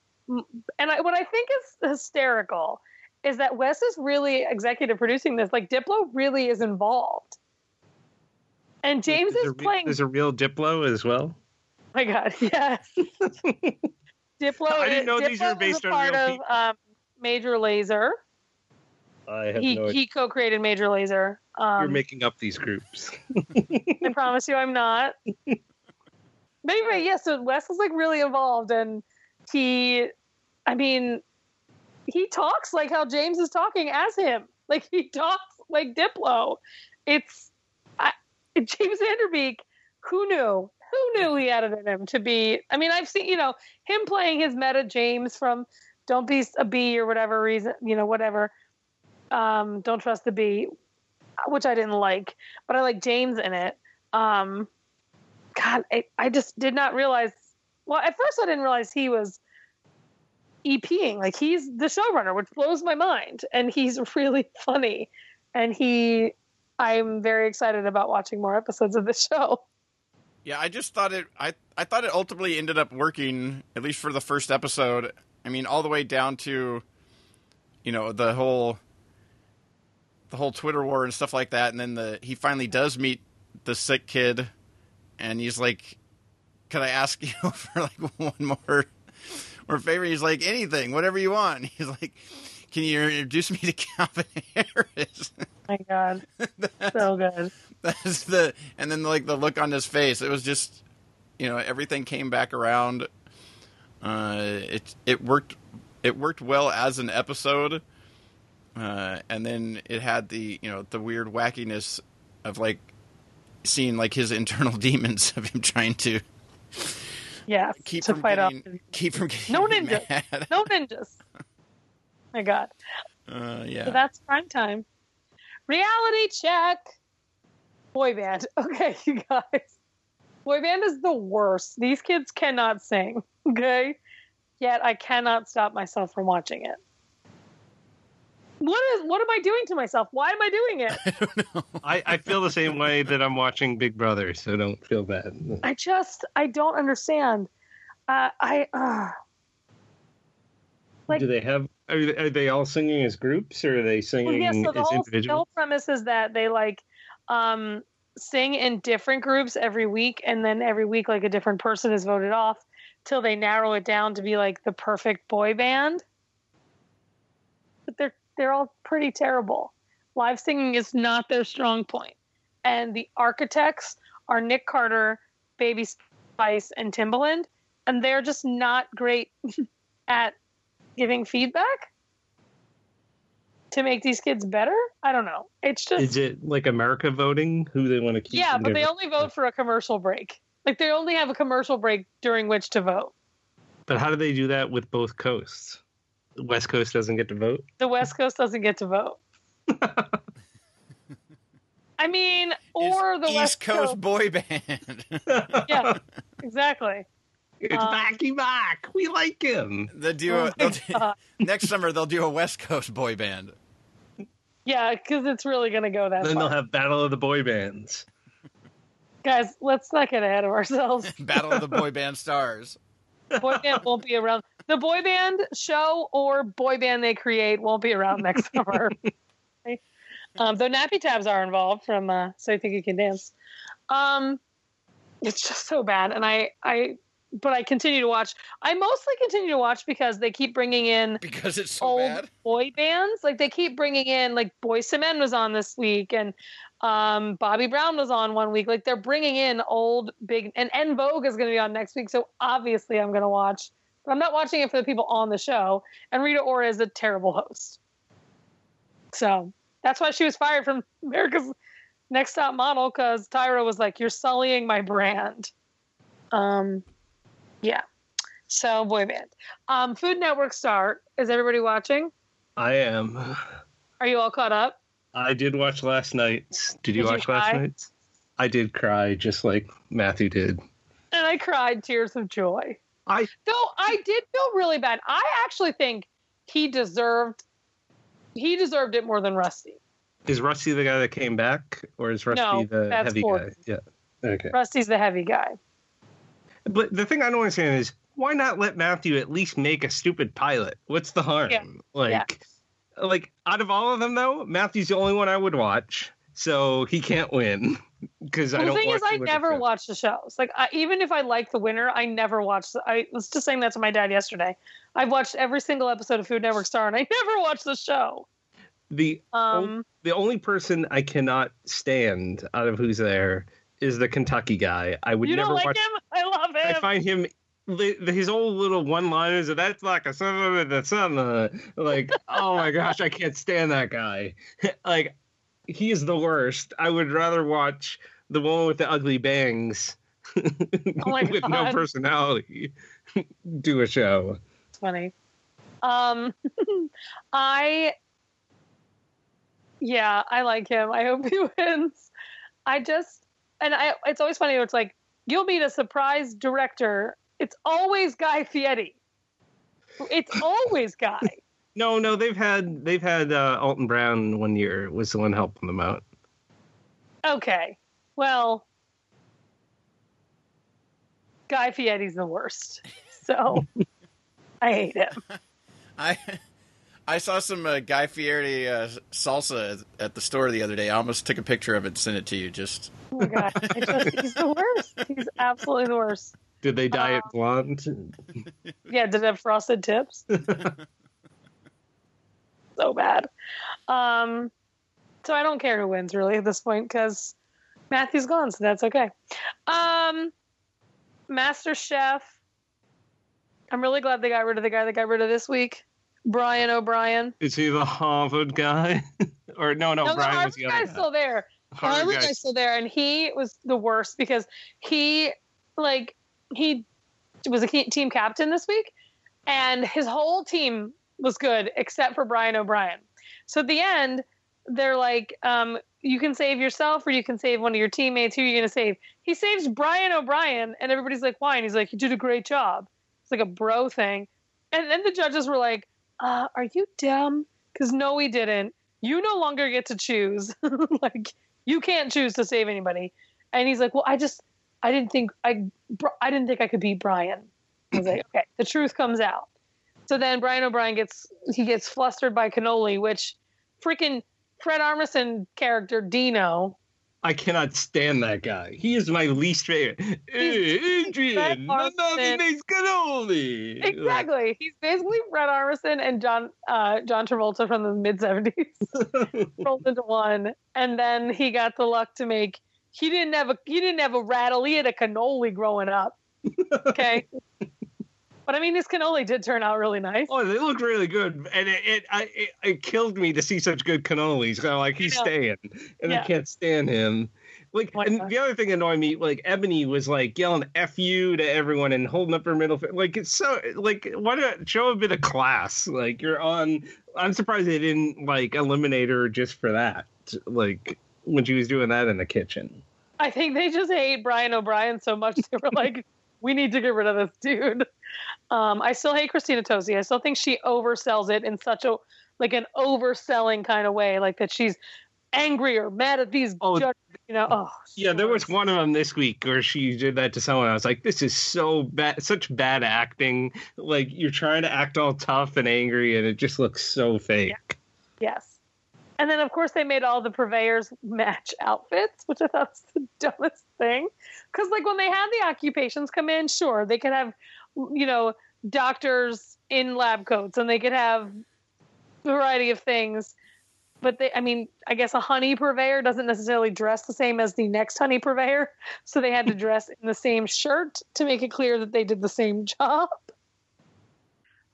and I, what i think is hysterical is that wes is really executive producing this like diplo really is involved and james There's is re- playing There's a real Diplo as well. oh my god yes diplo I didn't is- know these were based on real of people. um, Major Lazer I have he, no he co-created Major Lazer um, You're making up these groups. I promise you I'm not. But anyway, yeah, so Wes is like really involved and he I mean he talks like how James is talking as him. Like he talks like Diplo. It's I, James Van Der Beek, who knew? Who knew he had it in him to be I mean, I've seen, you know, him playing his meta James from Don't Be a Bee or whatever reason, you know, whatever. Um, Don't Trust the Bee, which I didn't like, but I like James in it. Um, God, I, I just did not realize. Well, at first I didn't realize he was EPing. Like he's the showrunner, which blows my mind, and he's really funny. And he, I'm very excited about watching more episodes of the show. Yeah, I just thought it. I I thought it ultimately ended up working at least for the first episode. I mean, all the way down to, you know, the whole, the whole Twitter war and stuff like that, and then the he finally does meet the sick kid, and he's like, "Could I ask you for like one more, more favor?" He's like, "Anything, whatever you want." He's like, "Can you introduce me to Calvin Harris?" my God, so good. That's the and then like the look on his face. It was just you know everything came back around. Uh, it it worked it worked well as an episode, uh, and then it had the you know the weird wackiness of like seeing like his internal demons of him trying to Yeah, keep to from fight off. getting, keep from getting No ninja. mad. No ninjas. my God. Uh, So yeah, that's prime time. Reality check. Boy band. Okay, you guys. Boy band is the worst. These kids cannot sing. Okay. Yet I cannot stop myself from watching it. What is what am I doing to myself? Why am I doing it? I, I I feel the same way that I'm watching Big Brother, so don't feel bad. I just I don't understand. Uh, I uh, Like- do they have Are, are they all singing as groups, or are they Well, singing yeah, so the as whole, the individuals? whole premise is that they like um, sing in different groups every week, and then every week, like a different person is voted off till they narrow it down to be like the perfect boy band. But they're they're all pretty terrible. Live singing is not their strong point, and the architects are Nick Carter, Baby Spice, and Timbaland, and they're just not great at giving feedback to make these kids better. I don't know. It's just Is it like America voting who they want to keep? yeah, but they only vote for a commercial break. Like they only have a commercial break during which to vote. But how do they do that with both coasts? The West Coast doesn't get to vote. The West Coast doesn't get to vote. I mean, or the East West Coast, boy band. Yeah, exactly. It's Um, Backy Back. We like him. they'll do Oh a, my do- next summer they'll do a West Coast boy band. Yeah, because it's really going to go that Then far. they'll have Battle of the Boy Bands. Guys, let's not get ahead of ourselves. Battle of the boy band stars. boy band won't be around. The boy band show or boy band they create won't be around next summer. Um, though NappyTabs are involved from uh, So You Think You Can Dance. Um, it's just so bad, and I, I, but I continue to watch. I mostly continue to watch because they keep bringing in Because it's so old bad. boy bands. Like they keep bringing in, like Boyz II Men was on this week, and um, Bobby Brown was on one week. Like they're bringing in old big, and En Vogue is going to be on next week. So obviously I'm going to watch, but I'm not watching it for the people on the show. And Rita Ora is a terrible host. So that's why she was fired from America's Next Top Model because Tyra was like, "You're sullying my brand." Um, yeah. So boy band. Um, Food Network star. Is everybody watching? I am. Are you all caught up? I did watch last night's. Did you Did you watch last cry? night's? I did cry just like Matthew did. And I cried tears of joy. I Though I did feel really bad. I actually think he deserved he deserved it more than Rusty. is Rusty the guy that came back, or is Rusty No, the that's heavy Gordon. guy? Yeah. Okay. Rusty's the heavy guy. But the thing I don't understand is why not let Matthew at least make a stupid pilot? What's the harm? Yeah. Like, like out of all of them though, Matthew's the only one I would watch, so he can't win because Well, the thing is, I never show. watch the shows. Like, I, even if I like the winner, I never watch. The, I was just saying that to my dad yesterday. I've watched every single episode of Food Network Star, and I never watched the show. the Um, the only person I cannot stand out of who's there is the Kentucky guy. I would you never don't like watch. him? I love him. I find him his old little one-liners of that's like a son of a son of a-" like oh my gosh I can't stand that guy like he is the worst I would rather watch the one with the ugly bangs Oh with no personality do a show It's funny. Um, I, yeah, I like him. I hope he wins. I just, and I, it's always funny. It's like you'll meet a surprise director. It's always Guy Fieri. It's always Guy. No no they've had they've had uh, Alton Brown one year was the one helping them out Okay, well, Guy Fieri's the worst. So I hate him. I I saw some uh, Guy Fieri uh, salsa at the store the other day. I almost took a picture of it and sent it to you. Just Oh my god, I just, he's the worst. He's absolutely the worst. did they dye it Uh, blonde Yeah, did it have frosted tips? So bad. Um, so I don't care who wins really at this point because Matthew's gone, so that's okay. Um, Master Chef. I'm really glad they got rid of the guy that got rid of this week, Brian O'Brien. is he the Harvard guy or no no, no, the Brian was Harvard the other guy's guy. still there. The Harvard Harvard guy. guy's still there, and he was the worst because he, like, he was a team captain this week, and his whole team was good except for Brian O'Brien. So at the end, they're like, um, you can save yourself or you can save one of your teammates. Who are you going to save? He saves Brian O'Brien, and everybody's like, why? And he's like, you did a great job. It's like a bro thing. And then the judges were like, uh, are you dumb? Because no, he didn't. You no longer get to choose. like, you can't choose to save anybody. And he's like, well, I just, I didn't think I, I didn't think I could beat Brian. I was like, okay, the truth comes out. So then Brian O'Brien gets he gets flustered by cannoli, which freaking Fred Armisen character Dino. I cannot stand that guy. He is my least favorite. Hey, Adrian, Fred nothing Armisen. makes cannoli. Exactly. He's basically Fred Armisen and John uh, John Travolta from the mid seventies rolled into one. And then he got the luck to make he didn't have a he didn't have a rattle, he had a cannoli growing up. Okay. But I mean his cannoli did turn out really nice. Oh, they look really good, and it it, I, it it killed me to see such good cannolis. I'm like, he's staying, and I can't stand him. Like, Why and not? the other thing annoyed me, like Ebony was like yelling "f you" to everyone and holding up her middle. finger. Like, it's so like, why not show a bit of class? Like, you're on. I'm surprised they didn't like eliminate her just for that. Like when she was doing that in the kitchen. I think they just hate Brian O'Brien so much they were like, we need to get rid of this dude. Um, I still hate Christina Tosi. I still think she oversells it in such a like an overselling kind of way, like that she's angry or mad at these Oh. judges. You know, oh Yeah, there was one of them this week where she did that to someone. I was like, this is so bad, such bad acting. Like you're trying to act all tough and angry, and it just looks so fake. Yes. And then, of course, they made all the purveyors match outfits, which I thought was the dumbest thing. Because, like, when they had the occupations come in, sure, they could have, you know, doctors in lab coats and they could have a variety of things. But they, I mean, I guess a honey purveyor doesn't necessarily dress the same as the next honey purveyor. So they had to dress in the same shirt to make it clear that they did the same job. Oh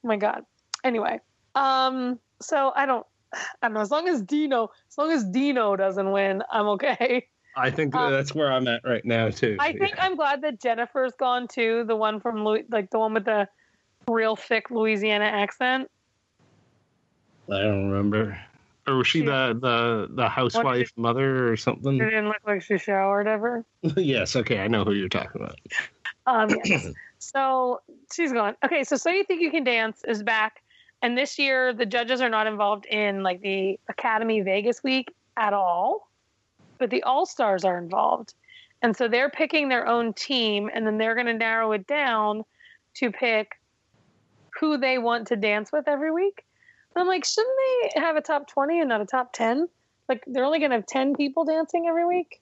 my God. Anyway, um, so I don't, I don't know. As long as Dino, as long as Dino doesn't win, I'm okay. I think Um, that's where I'm at right now too. I think I'm glad that Jennifer's gone too. The one from Louis, like the one with the real thick Louisiana accent. I don't remember. Or was she the the the housewife mother or something? She didn't look like she showered ever. yes. Okay, I know who you're talking about. Um, yes. so she's gone. Okay, so so you think you can dance is back, and this year the judges are not involved in like the Academy Vegas week at all, but the All Stars are involved, and so they're picking their own team, and then they're going to narrow it down to pick who they want to dance with every week. And I'm like, shouldn't they have a top twenty and not a top ten? Like they're only going to have ten people dancing every week.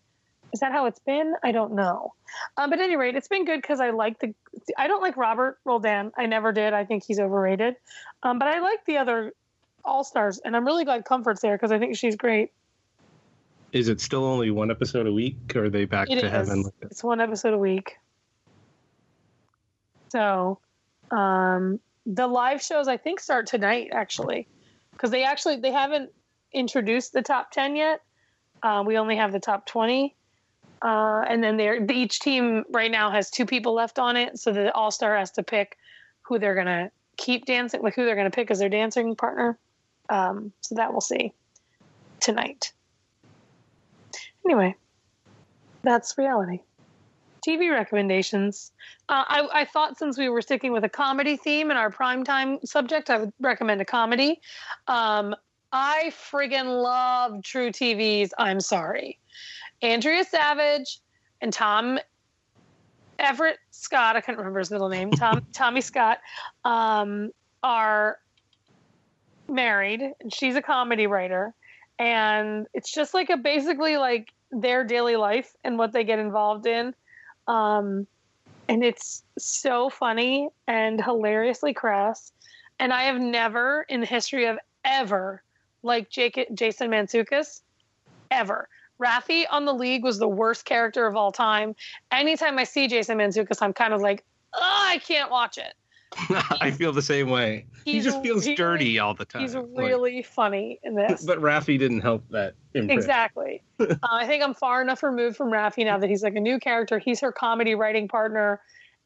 Is that how it's been? I don't know. Um, but at any rate, it's been good because I like the. I don't like Robert Roldan. I never did. I think he's overrated. Um, but I like the other All Stars, and I'm really glad Comfort's there because I think she's great. Is it still only one episode a week, or are they back It to is. having? It's one episode a week. So, um, the live shows I think start tonight actually, because they actually they haven't introduced the top ten yet. Uh, we only have the top twenty, uh, and then they're each team right now has two people left on it, so the All Star has to pick who they're gonna keep dancing, like who they're gonna pick as their dancing partner. Um, so that we'll see tonight. Anyway, that's reality. TV recommendations. Uh, I, I thought since we were sticking with a comedy theme in our primetime subject, I would recommend a comedy. Um, I friggin' love truTV's I'm Sorry. Andrea Savage and Tom Everett Scott, I can't remember his middle name, Tom Tommy Scott, um, are married, and she's a comedy writer, and it's just like a basically like their daily life and what they get involved in. Um, and it's so funny and hilariously crass. And I have never, in the history of ever, liked Jake, Jason Mantzoukas, ever. Rafi on the league was the worst character of all time. Anytime I see Jason Mantzoukas, I'm kind of like, oh, I can't watch it. I feel the same way. he just feels really- dirty all the time. He's Like- really funny in this. but Rafi didn't help that. imprint. Exactly. uh, I think I'm far enough removed from Rafi now that he's like a new character. He's her comedy writing partner,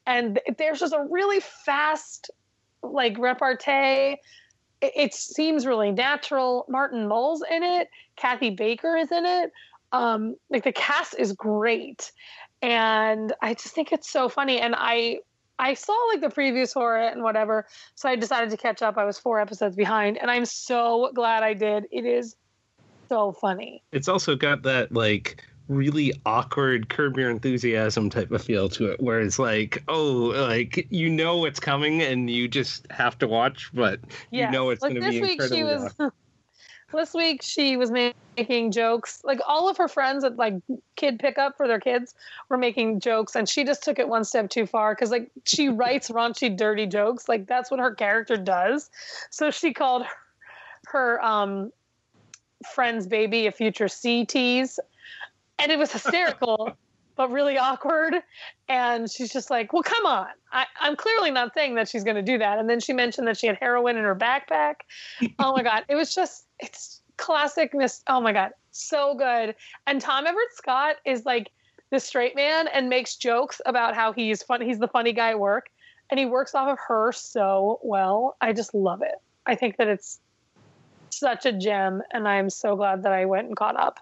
and there's just a really fast, like repartee. It, it seems really natural. Martin Mull's in it. Kathy Baker is in it. Um, like the cast is great, and I just think it's so funny. And I I saw like the previews for it and whatever, so I decided to catch up. I was four episodes behind, and I'm so glad I did. It is so funny. It's also got that like really awkward curb your enthusiasm type of feel to it where it's like oh like you know what's coming and you just have to watch but you know it's like going to be incredibly was awkward. This week she was making jokes. Like all of her friends at like kid pickup for their kids were making jokes and she just took it one step too far because like she writes raunchy dirty jokes. Like that's what her character does. So she called her, her um friend's baby a future c tease and it was hysterical but really awkward. And she's just like well come on. I, i'm clearly not saying that she's going to do that. And then she mentioned that she had heroin in her backpack. Oh my god. It was just it's classic miss oh my god. So good. And tom everett scott is like the straight man and makes jokes about how he's fun he's the funny guy at work. And he works off of her so well. I just love it. I think that it's such a gem. And i'm so glad that i went and caught up.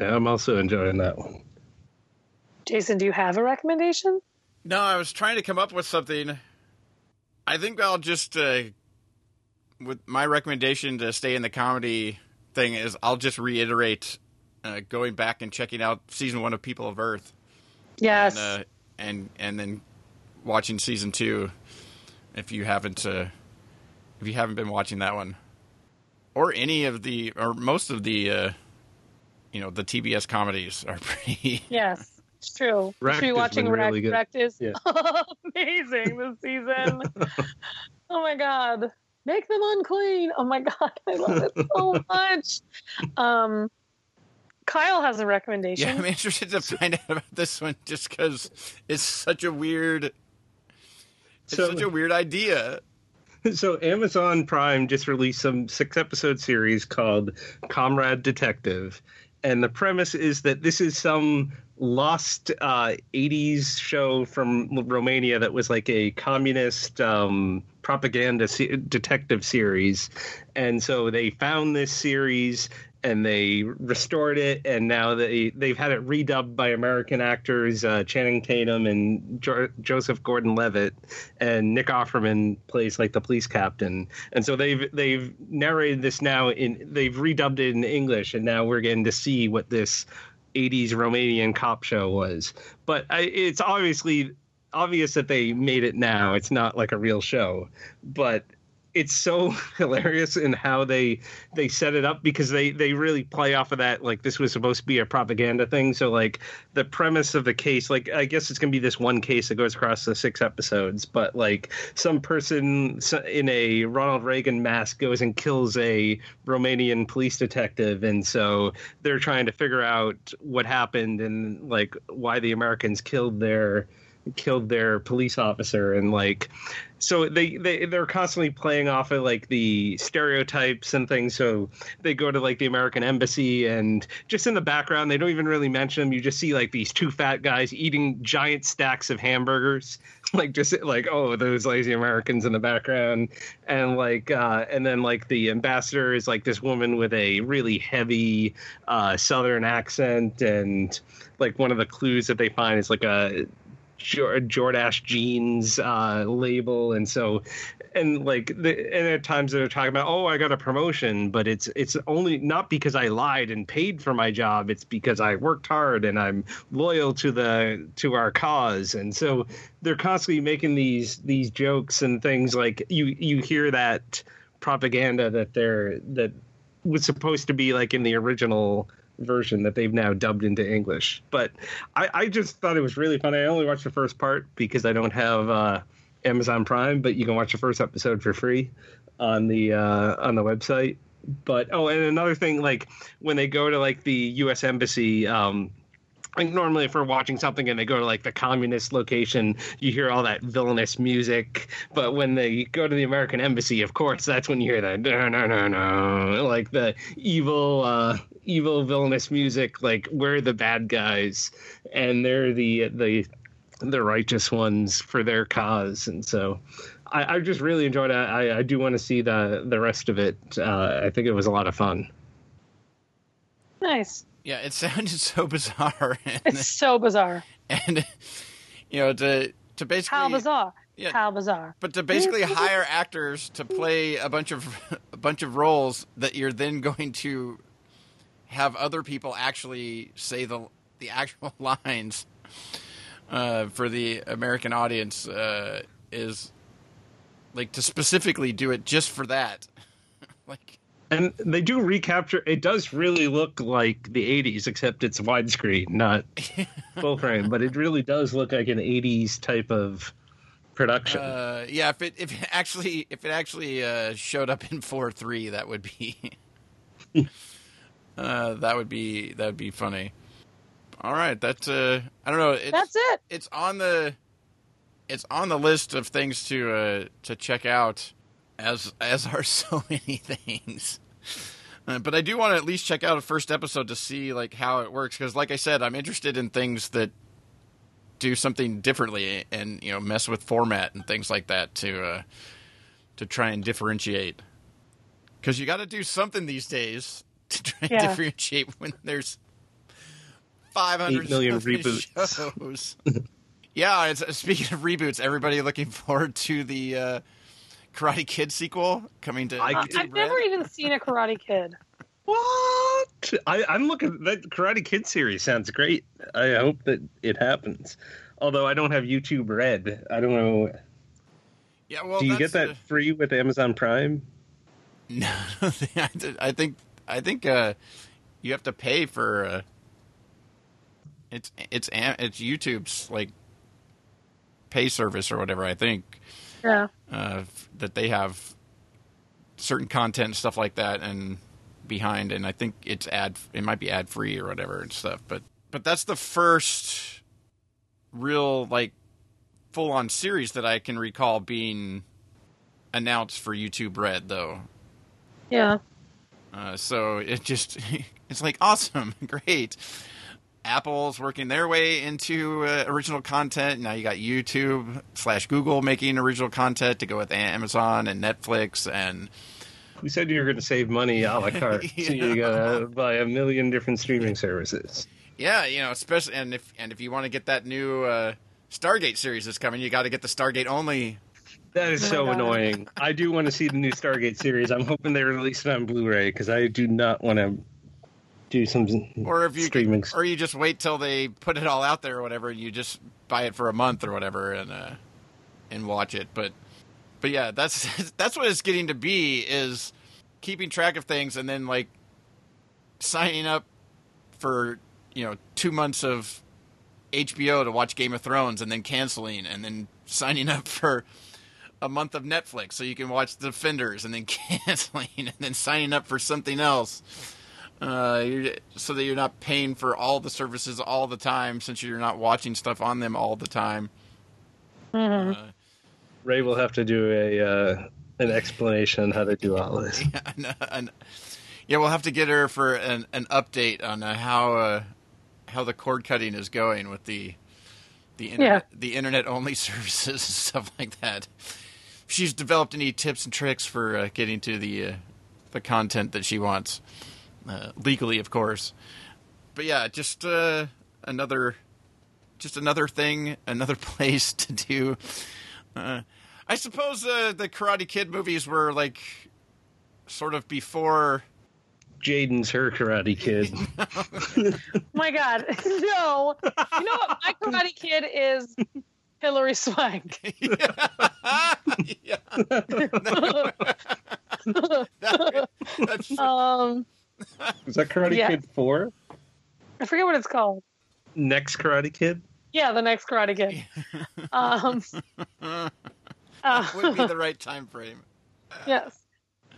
Yeah, i'm also enjoying that one jason do you have a recommendation No, I was trying to come up with something. I think I'll just, uh, with my recommendation to stay in the comedy thing, is I'll just reiterate uh, going back and checking out season one of People of Earth. yes And, uh, and, and then watching season two if you haven't, uh, if you haven't been watching that one. Or any of the, or most of the, uh, you know, the TBS comedies are pretty. yes it's true Wrecked should be watching been Wrecked. really good. Wrecked is Yeah. amazing this season oh my god make them unclean oh my god i love it so much um kyle has a recommendation Yeah, I'm interested to find out about this one just because it's such a weird, it's So- such a weird idea. So Amazon Prime just released some six episode series called Comrade Detective. And the premise is that this is some lost uh, 80s show from Romania that was like a communist um, propaganda se- detective series. And so they found this series and they restored it. And now they they've had it redubbed by American actors uh, Channing Tatum and jo- Joseph Gordon-Levitt and Nick Offerman plays like the police captain. And so they've they've narrated this now in they've redubbed it in English. And now we're getting to see what this 80s Romanian cop show was. But I, it's obviously obvious that they made it now. It's not like a real show but it's so hilarious in how they they set it up because they they really play off of that like this was supposed to be a propaganda thing. So like the premise of the case like i guess it's going to be this one case that goes across the six episodes but like some person in a ronald reagan mask goes and kills a romanian police detective. And so they're trying to figure out what happened and like why the americans killed their killed their police officer and like so they, they they're constantly playing off of like the stereotypes and things. So they go to like the american embassy and just in the background they don't even really mention them. You just see like these two fat guys eating giant stacks of hamburgers. Like just like oh those lazy americans in the background. And like uh and then like the ambassador is like this woman with a really heavy uh southern accent. And like one of the clues that they find is like a Jordache jeans uh, label, and so and like the, and at times they're talking about oh I got a promotion, but it's it's only not because I lied and paid for my job. It's because I worked hard and I'm loyal to the to our cause, and so they're constantly making these these jokes and things like you you hear that propaganda that they're that was supposed to be like in the original version that they've now dubbed into English. But I, I just thought it was really funny. I only watched the first part because I don't have uh, Amazon Prime, but you can watch the first episode for free on the uh, on the website. But oh, and another thing, like when they go to like the U.S. embassy. Um, like normally if we're watching something and they go to like the communist location you hear all that villainous music. But when they go to the american embassy of course that's when you hear that no no no no. Like the evil uh evil villainous music like we're the bad guys and they're the the the righteous ones for their cause. And so i, I just really enjoyed it. I, I do want to see the the rest of it. Uh, i think it was a lot of fun. Nice Yeah, it sounded so bizarre, and, it's so bizarre and you know to to basically how bizarre Yeah. how bizarre but to basically hire actors to play a bunch of a bunch of roles that you're then going to have other people actually say the the actual lines uh, for the American audience uh, is like to specifically do it just for that. like, And they do recapture. It does really look like the '80s, except it's widescreen, not full frame. But it really does look like an '80s type of production. uh, yeah, if it if it actually if it actually uh, showed up in four three, that would be uh, that would be that would be funny. All right, that's uh, I don't know. It's, That's it. it's on the it's on the list of things to uh, to check out as as are so many things. Uh, but I do want to at least check out a first episode to see like how it works because, like I said, I'm interested in things that do something differently and you know mess with format and things like that to uh, to try and differentiate. Because you got to do something these days to try and Yeah. differentiate when there's 500 Eight million reboots. shows. yeah, it's, speaking of reboots, everybody looking forward to the uh, Karate Kid sequel coming to. I- Uh, YouTube I've never even seen a Karate Kid. What? I, I'm looking. That Karate Kid series sounds great. I hope that it happens. Although I don't have YouTube Red, I don't know. Yeah, well, Do you get that's, that free with Amazon Prime? uh, no, I think I think uh, you have to pay for. Uh, it's it's it's YouTube's like pay service or whatever. I think Yeah. uh, that they have certain content and stuff like that and behind and I think it's ad it might be ad free or whatever and stuff but but that's the first real like full on series that I can recall being announced for YouTube Red though Yeah. uh, so it just it's like awesome great Apple's working their way into uh, original content. Now you got YouTube slash Google making original content to go with Amazon and Netflix and We said you were going to save money a la carte, so you gotta buy a million different streaming services. yeah, you know, especially and if and if you want to get that new uh, Stargate series that's coming, you got to get the Stargate only. That is Oh so God. annoying. I do want to see the new Stargate series. I'm hoping they release it on Blu-ray because I do not want to do some Or if you streaming. or you just wait till they put it all out there or whatever, and you just buy it for a month or whatever and uh, and watch it. But but yeah, that's that's what it's getting to be is keeping track of things and then like signing up for you know two months of HBO to watch Game of Thrones and then canceling and then signing up for a month of Netflix so you can watch The Defenders and then canceling and then signing up for something else uh, you're, so that you're not paying for all the services all the time since you're not watching stuff on them all the time. Mhm. Uh, Ray will have to do a uh, an explanation on how to do all this. and, and- yeah, we'll have to get her for an, an update on uh, how uh, how the cord cutting is going with the the internet, the internet only services and stuff like that. If she's developed any tips and tricks for uh, getting to the uh, the content that she wants uh, legally, of course. But yeah, just uh, another just another thing, another place to do. Uh, I suppose uh, the Karate Kid movies were like sort of before. Jaden's her Karate Kid. my God. no. You know what? My Karate Kid is Hilary Swank. yeah. That- that's, um, Is that Karate Yeah. Kid Four? I forget what it's called. Next Karate Kid? Yeah, the next Karate Kid. Um, uh, would be the right time frame. yes.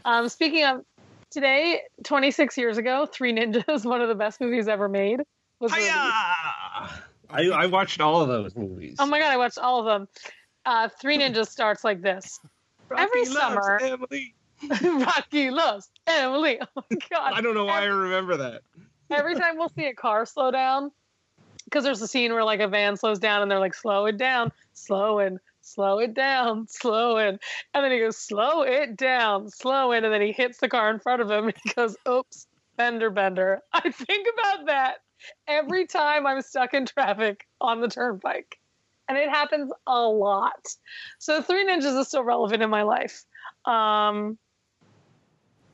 Um, speaking of today, 26 years ago, Three Ninjas, one of the best movies ever made. Was released. I, I watched all of those movies. Oh my god, I watched all of them. Uh, Three Ninjas starts like this. every Rocky loves summer- Emily. Rocky loves Emily. Oh my god. I don't know why I remember that. Every time we'll see a car slow down, because there's a scene where like a van slows down and they're like, slow it down, slow it, slow it down, slow it. And then he goes, slow it down, slow it. And then he hits the car in front of him and he goes, oops, bender, bender. I think about that every time I'm stuck in traffic on the turnpike. And it happens a lot. So Three Ninjas is still relevant in my life. Um,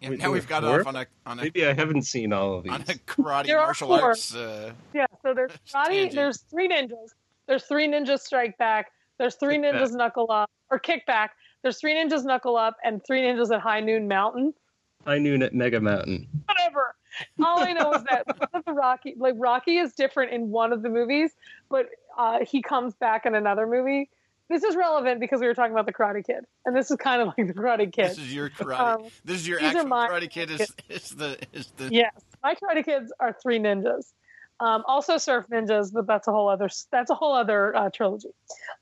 And Wait, now we've got four? off on a on a Maybe I haven't seen all of on a these. karate There are martial four. arts. Uh, Yeah, so there's karate. Tangent. There's three ninjas. There's three ninjas strike back. There's three Kick ninjas knuckle up or kick back. There's three ninjas knuckle up and three ninjas at High Noon Mountain. High Noon at Mega Mountain. Whatever. All I know is that one of the Rocky, like Rocky, is different in one of the movies, but uh, he comes back in another movie. This is relevant because we were talking about the Karate Kid, and this is kind of like the Karate Kid. this is your karate. Um, this is your actual karate kid. Is, is the is the Yes, my Karate Kids are three ninjas. Um, also surf ninjas, but that's a whole other that's a whole other uh, trilogy.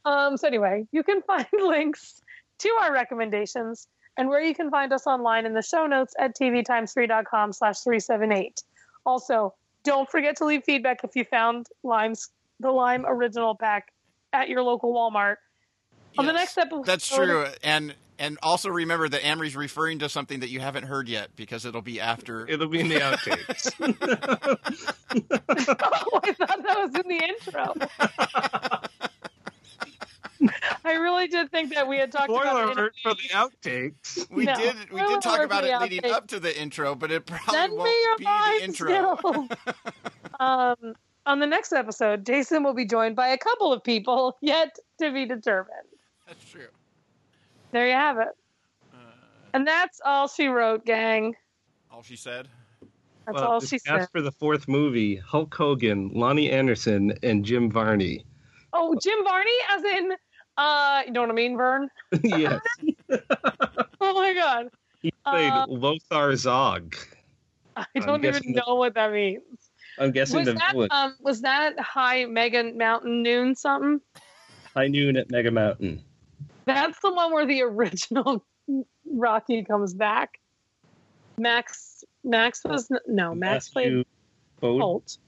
Um, so anyway, you can find links to our recommendations and where you can find us online in the show notes at tvtimes3.com slash 378. Also, don't forget to leave feedback if you found Lime's the Lime original pack at your local Walmart. On the next episode, That's true, and and also remember that Amrie's referring to something that you haven't heard yet because it'll be after. It'll be in the outtakes. oh, I thought that was in the intro. I really did think that we had talked Spoiler about alert for the outtakes. we No. did we Spoiler did talk about it the leading up to the intro, but it probably Send won't me your be the intro. skills. um, on the next episode, Jason will be joined by a couple of people yet to be determined. That's true. There you have it. Uh, And that's all she wrote, gang. all she said. That's Well, all this she cast said. for the fourth movie: Hulk Hogan, Loni Anderson, and Jim Varney. Oh, Jim Varney, as in, uh, you know what I mean, Vern? yes, Oh my God. he played Uh, Lothar Zogg. I don't even guessing that- know what that means. I'm guessing Was the that villain. um was that high mega mountain noon something? High Noon at Mega Mountain. That's the one where the original Rocky comes back. Max Max was no Max played Matthew Holt.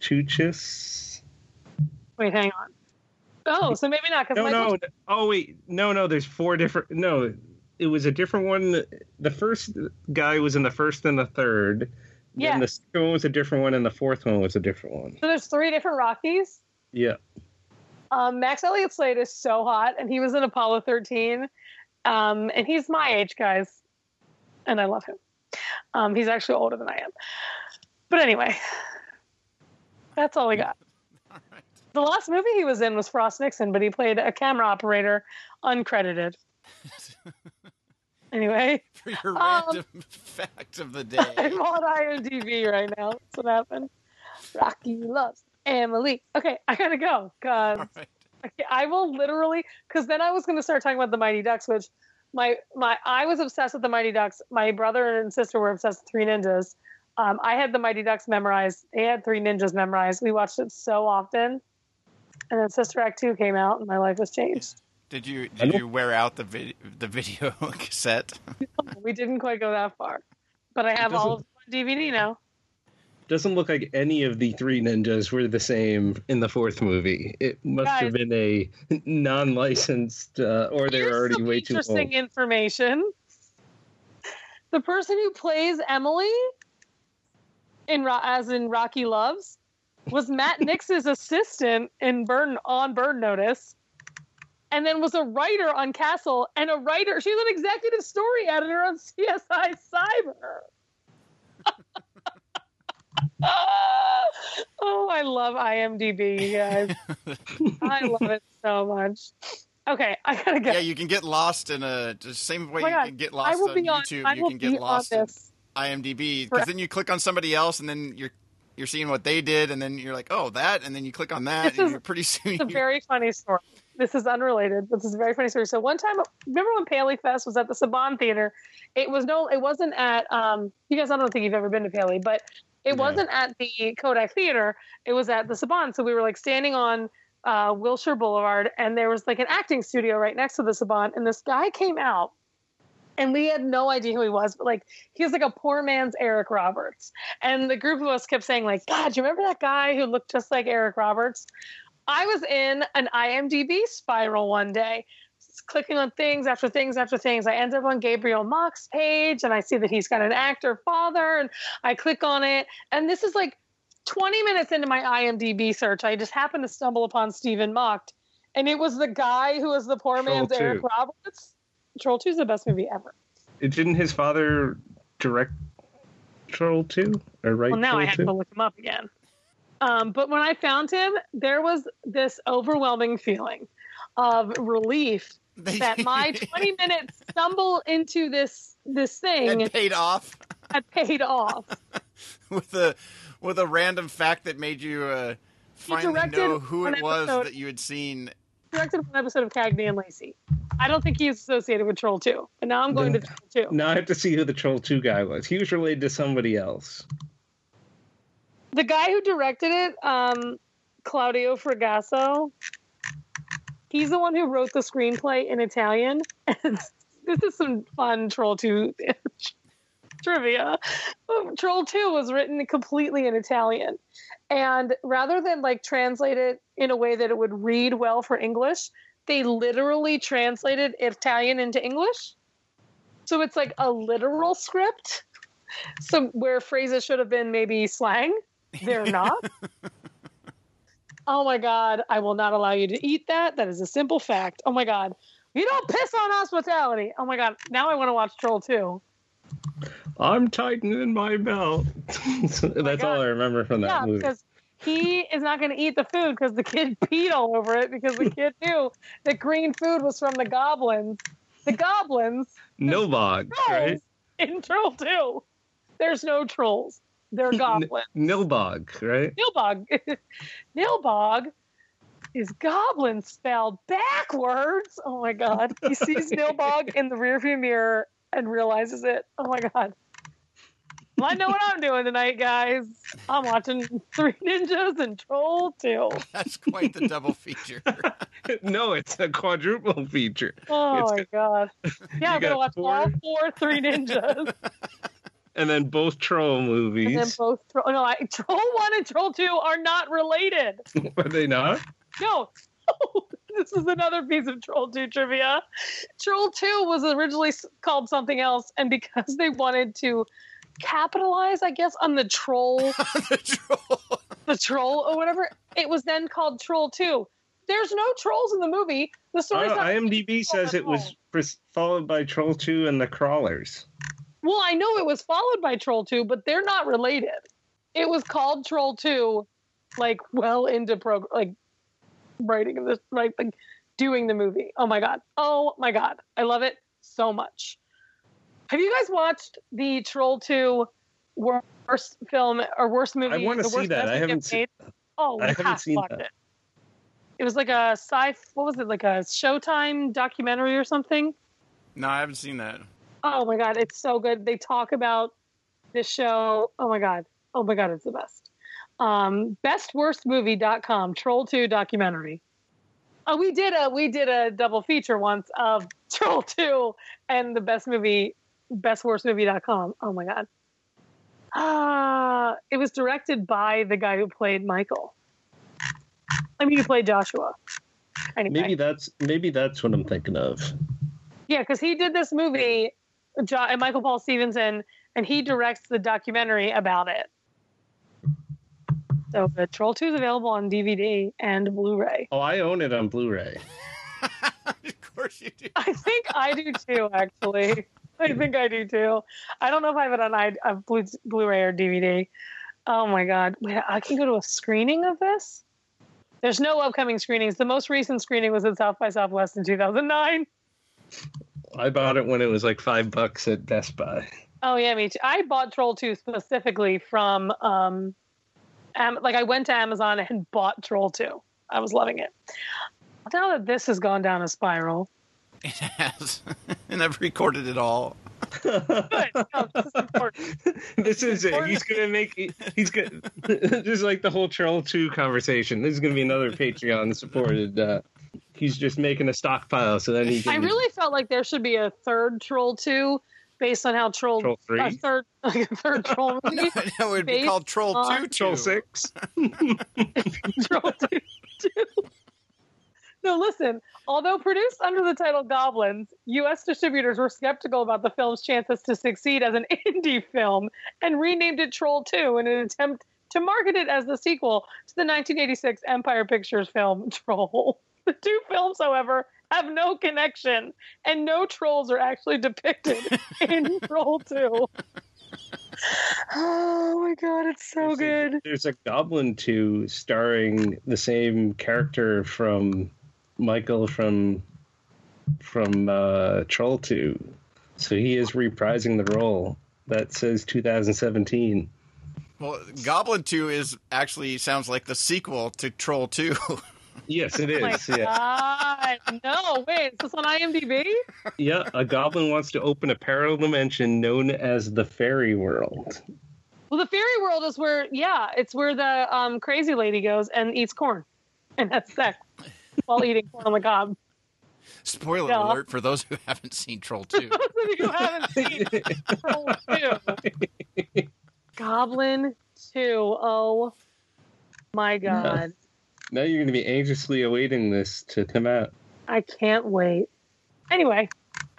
Wait, hang on. Oh, so maybe not because No, no. Oh, wait. No, no. There's four different. No, it was a different one. The first guy was in the first and the third. Yeah. Then the second one was a different one, and the fourth one was a different one. So there's three different Rockies. Yeah. Um, Max Elliott Slade is so hot, and he was in Apollo 13. Um, and he's my age, guys, and I love him. Um, he's actually older than I am. But anyway, that's all we got. All right. The last movie he was in was Frost Nixon, but he played a camera operator, uncredited. Anyway, For your Um, random fact of the day. I'm on IMDb right now. That's what happened. Rocky loves Emily. Okay, I gotta go. Cause All right. Okay, I will literally because then I was going to start talking about the Mighty Ducks, which my my I was obsessed with the Mighty Ducks. My brother and sister were obsessed with Three Ninjas. Um, I had the Mighty Ducks memorized. They had Three Ninjas memorized. We watched it so often, and then Sister Act Two came out, and my life was changed. Did you did you wear out the vid- the video cassette? We didn't quite go that far, but I have all of on DVD now. Doesn't look like any of the three ninjas were the same in the fourth movie. It must Guys. have been a non-licensed, uh, or they're Here's already way too old. interesting information. The person who plays Emily in as in Rocky Loves was Matt Nix's assistant in Burn on Burn Notice, and then was a writer on Castle and a writer. She's an executive story editor on CSI Cyber. oh, I love IMDb, you guys. I love it so much. Okay, I gotta go. yeah, you can get lost in a the same way Oh you God, can get I lost will on be on. YouTube. I you will can be get lost on in. IMDb because then you click on somebody else and then you're you're seeing what they did and then you're like, oh that, and then you click on that This and is- you're pretty soon. It's a very funny story. This is unrelated, but this is a very funny story. So one time, remember when Paley Fest was at the Saban Theater? It was no, it wasn't at. Um, you guys, I don't think you've ever been to Paley, but it wasn't at the Kodak Theater. It was at the Saban. So we were like standing on uh, Wilshire Boulevard, and there was like an acting studio right next to the Saban, and this guy came out. And we had no idea who he was, but like he was like a poor man's Eric Roberts. And the group of us kept saying, like, God, you remember that guy who looked just like Eric Roberts? I was in an IMDb spiral one day, clicking on things after things after things. I end up on Gabriel Macht's page and I see that he's got an actor father and I click on it. And this is like 20 minutes into my IMDb search. I just happened to stumble upon Stephen Macht. And it was the guy who was the poor Troll man's Eric Roberts. Troll 2 is the best movie ever. It, Didn't his father direct Troll Two or right? Well, now Troll I have 2? to look him up again. Um, but when I found him, there was this overwhelming feeling of relief that my 20 minute stumble into this this thing It paid off had paid off. with a with a random fact that made you uh, finally know who it was episode- that you had seen. Directed one episode of Cagney and Lacey. I don't think he's associated with Troll 2, but now I'm going to Troll 2. Now I have to see who the Troll Two guy was. He was related to somebody else. The guy who directed it, um, Claudio Fragasso, he's the one who wrote the screenplay in Italian. This is some fun Troll 2 trivia. Um, Troll 2 was written completely in Italian. And rather than like translate it in a way that it would read well for English, they literally translated Italian into English. So it's like a literal script. So where phrases should have been maybe slang, they're not. oh my god, I will not allow you to eat that. That is a simple fact. Oh my god. You don't piss on hospitality. Oh my god. Now I want to watch Troll 2. I'm tightening my belt. That's oh all I remember from that Yeah, movie. because he is not going to eat the food because the kid peed all over it because the kid knew that green food was from the goblins. The goblins No bog, right? in Troll 2. There's no trolls. They're goblins. Nilbog, right? Nilbog. Nilbog is goblin spelled backwards. Oh my god. He sees Nilbog in the rearview mirror and realizes it. Oh my god. Well, I know what I'm doing tonight, guys. I'm watching Three Ninjas and Troll 2. That's quite the double feature. no, it's a quadruple feature. Oh It's my god. Yeah, I'm gonna watch all four Three Ninjas. And then both troll movies. And then both Troll oh, no, I, Troll 1 and Troll 2 are not related. Are they not? No. this is another piece of Troll 2 trivia. Troll 2 was originally called something else, and because they wanted to capitalize, I guess, on the troll, the troll. the troll or whatever, it was then called Troll 2. There's no trolls in the movie. The story. story's uh, not. IMDb says it was followed by Troll 2 and the Crawlers. Well, I know it was followed by Troll 2, but they're not related. It was called Troll 2, like well into pro, like writing this, right, like doing the movie. Oh my god! Oh my god! I love it so much. Have you guys watched the Troll 2 worst film or worst movie? I wanna see that. I haven't seen- made? Oh, I haven't seen that. it. It was like a sci. What was it? Like a Showtime documentary or something. No, I haven't seen that. Oh my god, it's so good. They talk about this show. Oh my god. Oh my god, it's the best. Um, bestworstmovie.com, Troll 2 documentary. Oh, we did a we did a double feature once of Troll 2 and the best movie best worst bestworstmovie.com. Oh my god. Ah, it was directed by the guy who played Michael. I mean, who played Joshua. Anyway. Maybe that's maybe that's what I'm thinking of. Yeah, because he did this movie, jo- and Michael Paul Stephenson, and he directs the documentary about it. So, the Troll 2 is available on DVD and Blu ray. Oh, I own it on Blu-ray. of course you do. I think I do too, actually. I think I do too. I don't know if I have it on I- uh, Blu- Blu-ray or DVD. Oh my god! Wait, I can go to a screening of this. There's no upcoming screenings. The most recent screening was at South by Southwest in 2009. I bought it when it was like five bucks at Best Buy. Oh yeah, me too. I bought Troll 2 specifically from um Am- like I went to Amazon and bought Troll 2. I was loving it. Now that this has gone down a spiral, It has, and I've recorded it all. good. No, this is important. this is it. He's gonna make. He's gonna. this is like the whole Troll Two conversation. This is gonna be another Patreon supported. Uh, he's just making a stockpile so then he can. I really felt like there should be a third Troll 2 based on how Troll, Troll three? a third like a third Troll movie. No, no, it would be called Troll on- Two. Troll Six. Troll two, 2. No, listen. Although produced under the title Goblins, U.S. distributors were skeptical about the film's chances to succeed as an indie film and renamed it Troll 2 in an attempt to market it as the sequel to the 1986 Empire Pictures film Troll. The two films, however, have no connection, and no trolls are actually depicted in Troll 2. Oh my god, it's so There's a- good. there's a Goblin 2 starring the same character from Michael from from uh, Troll 2. So he is reprising the role. That says 2017. Well, Goblin Two is actually sounds like the sequel to Troll Two. Yes, it is. Oh my is. yeah. god. No, wait, is this on IMDb? yeah, a goblin wants to open a parallel dimension known as the fairy world. Well, the fairy world is where, yeah, it's where the um, crazy lady goes and eats corn and has sex while eating corn on the cob. Spoiler Yeah. alert for those who haven't seen Troll Two. Those of you who haven't seen Troll 2. Goblin 2. Oh my god. Now you're going to be anxiously awaiting this to come out. I can't wait. Anyway,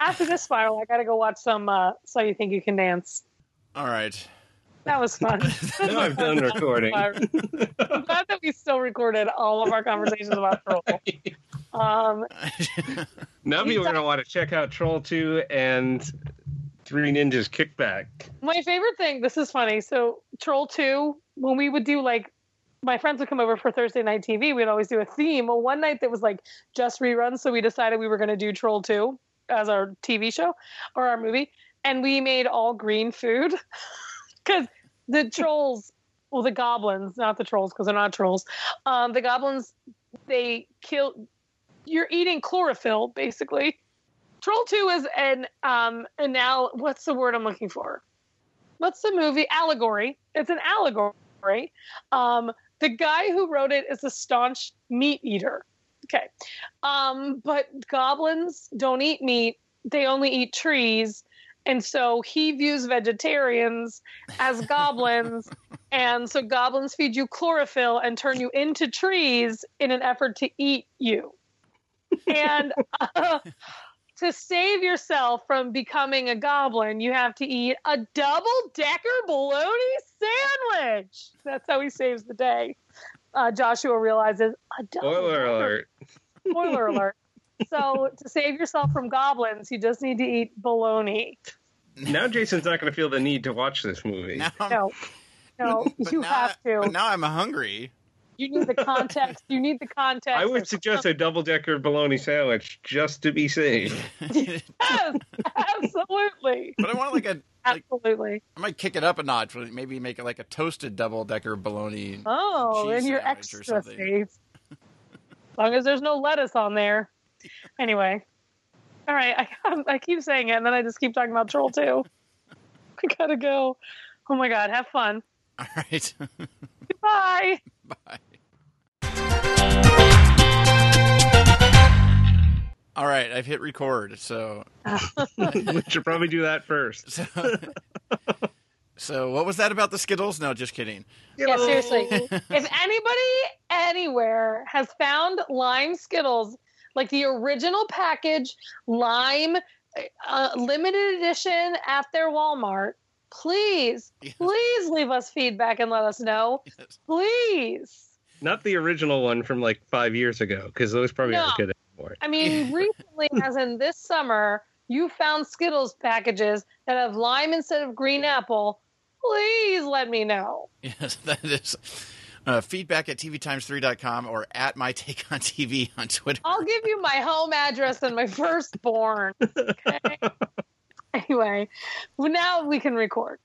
after this spiral, I gotta go watch some uh, So You Think You Can Dance. All right. That was fun. Now I'm done recording. I'm glad that we still recorded all of our conversations about Troll. Um, Now people are going to want to check out Troll 2 and Three Ninjas Kickback. My favorite thing, this is funny. So, Troll 2, when we would do like, my friends would come over for Thursday night TV, we'd always do a theme. Well, one night that was like just reruns, so we decided we were going to do Troll 2 as our TV show or our movie. And we made all green food because the trolls, well, the goblins, not the trolls because they're not trolls, um, the goblins, they kill, you're eating chlorophyll basically. Troll 2 is an um and now what's the word I'm looking for? What's the movie? Allegory. It's an allegory. Um the guy who wrote it is a staunch meat eater. Okay. Um but goblins don't eat meat. They only eat trees. And so he views vegetarians as goblins. and so goblins feed you chlorophyll and turn you into trees in an effort to eat you. And uh, to save yourself from becoming a goblin, you have to eat a double decker bologna sandwich. That's how he saves the day. Uh, Joshua realizes a double Spoiler alert. Spoiler alert. So to save yourself from goblins, you just need to eat bologna. Now Jason's not going to feel the need to watch this movie. Now, No, no, but you now- have But to. now I'm hungry. You need the context. You need the context. I would suggest a double decker bologna sandwich just to be safe. Yes, absolutely, But I want like a like absolutely. I might kick it up a notch. Maybe make it like a toasted double decker bologna. Oh, and you're extra safe. As long as there's no lettuce on there. Anyway. All right. I, I keep saying it, and then I just keep talking about Troll 2. I gotta go. Oh my God. Have fun. All right. Bye. Bye. All right, I've hit record. So, we should probably do that first. so, so what was that about the Skittles? No, just kidding. Yeah, seriously. if anybody anywhere has found lime Skittles, like the original package, lime, uh, limited edition at their Walmart, please, Yes. please leave us feedback and let us know. Yes. Please. Not the original one from like five years ago, because those probably No. aren't good anymore. I mean, recently, as in this summer, you found Skittles packages that have lime instead of green apple. Please let me know. Yes, that is uh, feedback at tvtimes3.com or at my take on TV on Twitter. I'll give you my home address and my firstborn. Okay. Anyway, well, now we can record.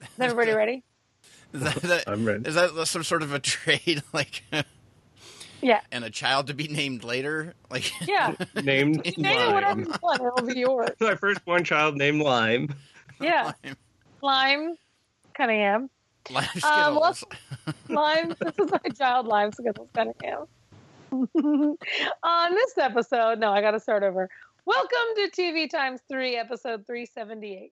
Is everybody ready? Is that, that, I'm ready. is that some sort of a trade, like, Yeah. and a child to be named later? Like, Yeah. Named Name it whatever you want. It'll be yours. My firstborn child named Lime. Yeah. lime, Lime Cunningham. lime Um, Skittles. let's- Lime. This is my child, Lime Skittles Cunningham. On this episode, no, I got to start over. Welcome to TV Times 3, episode 378.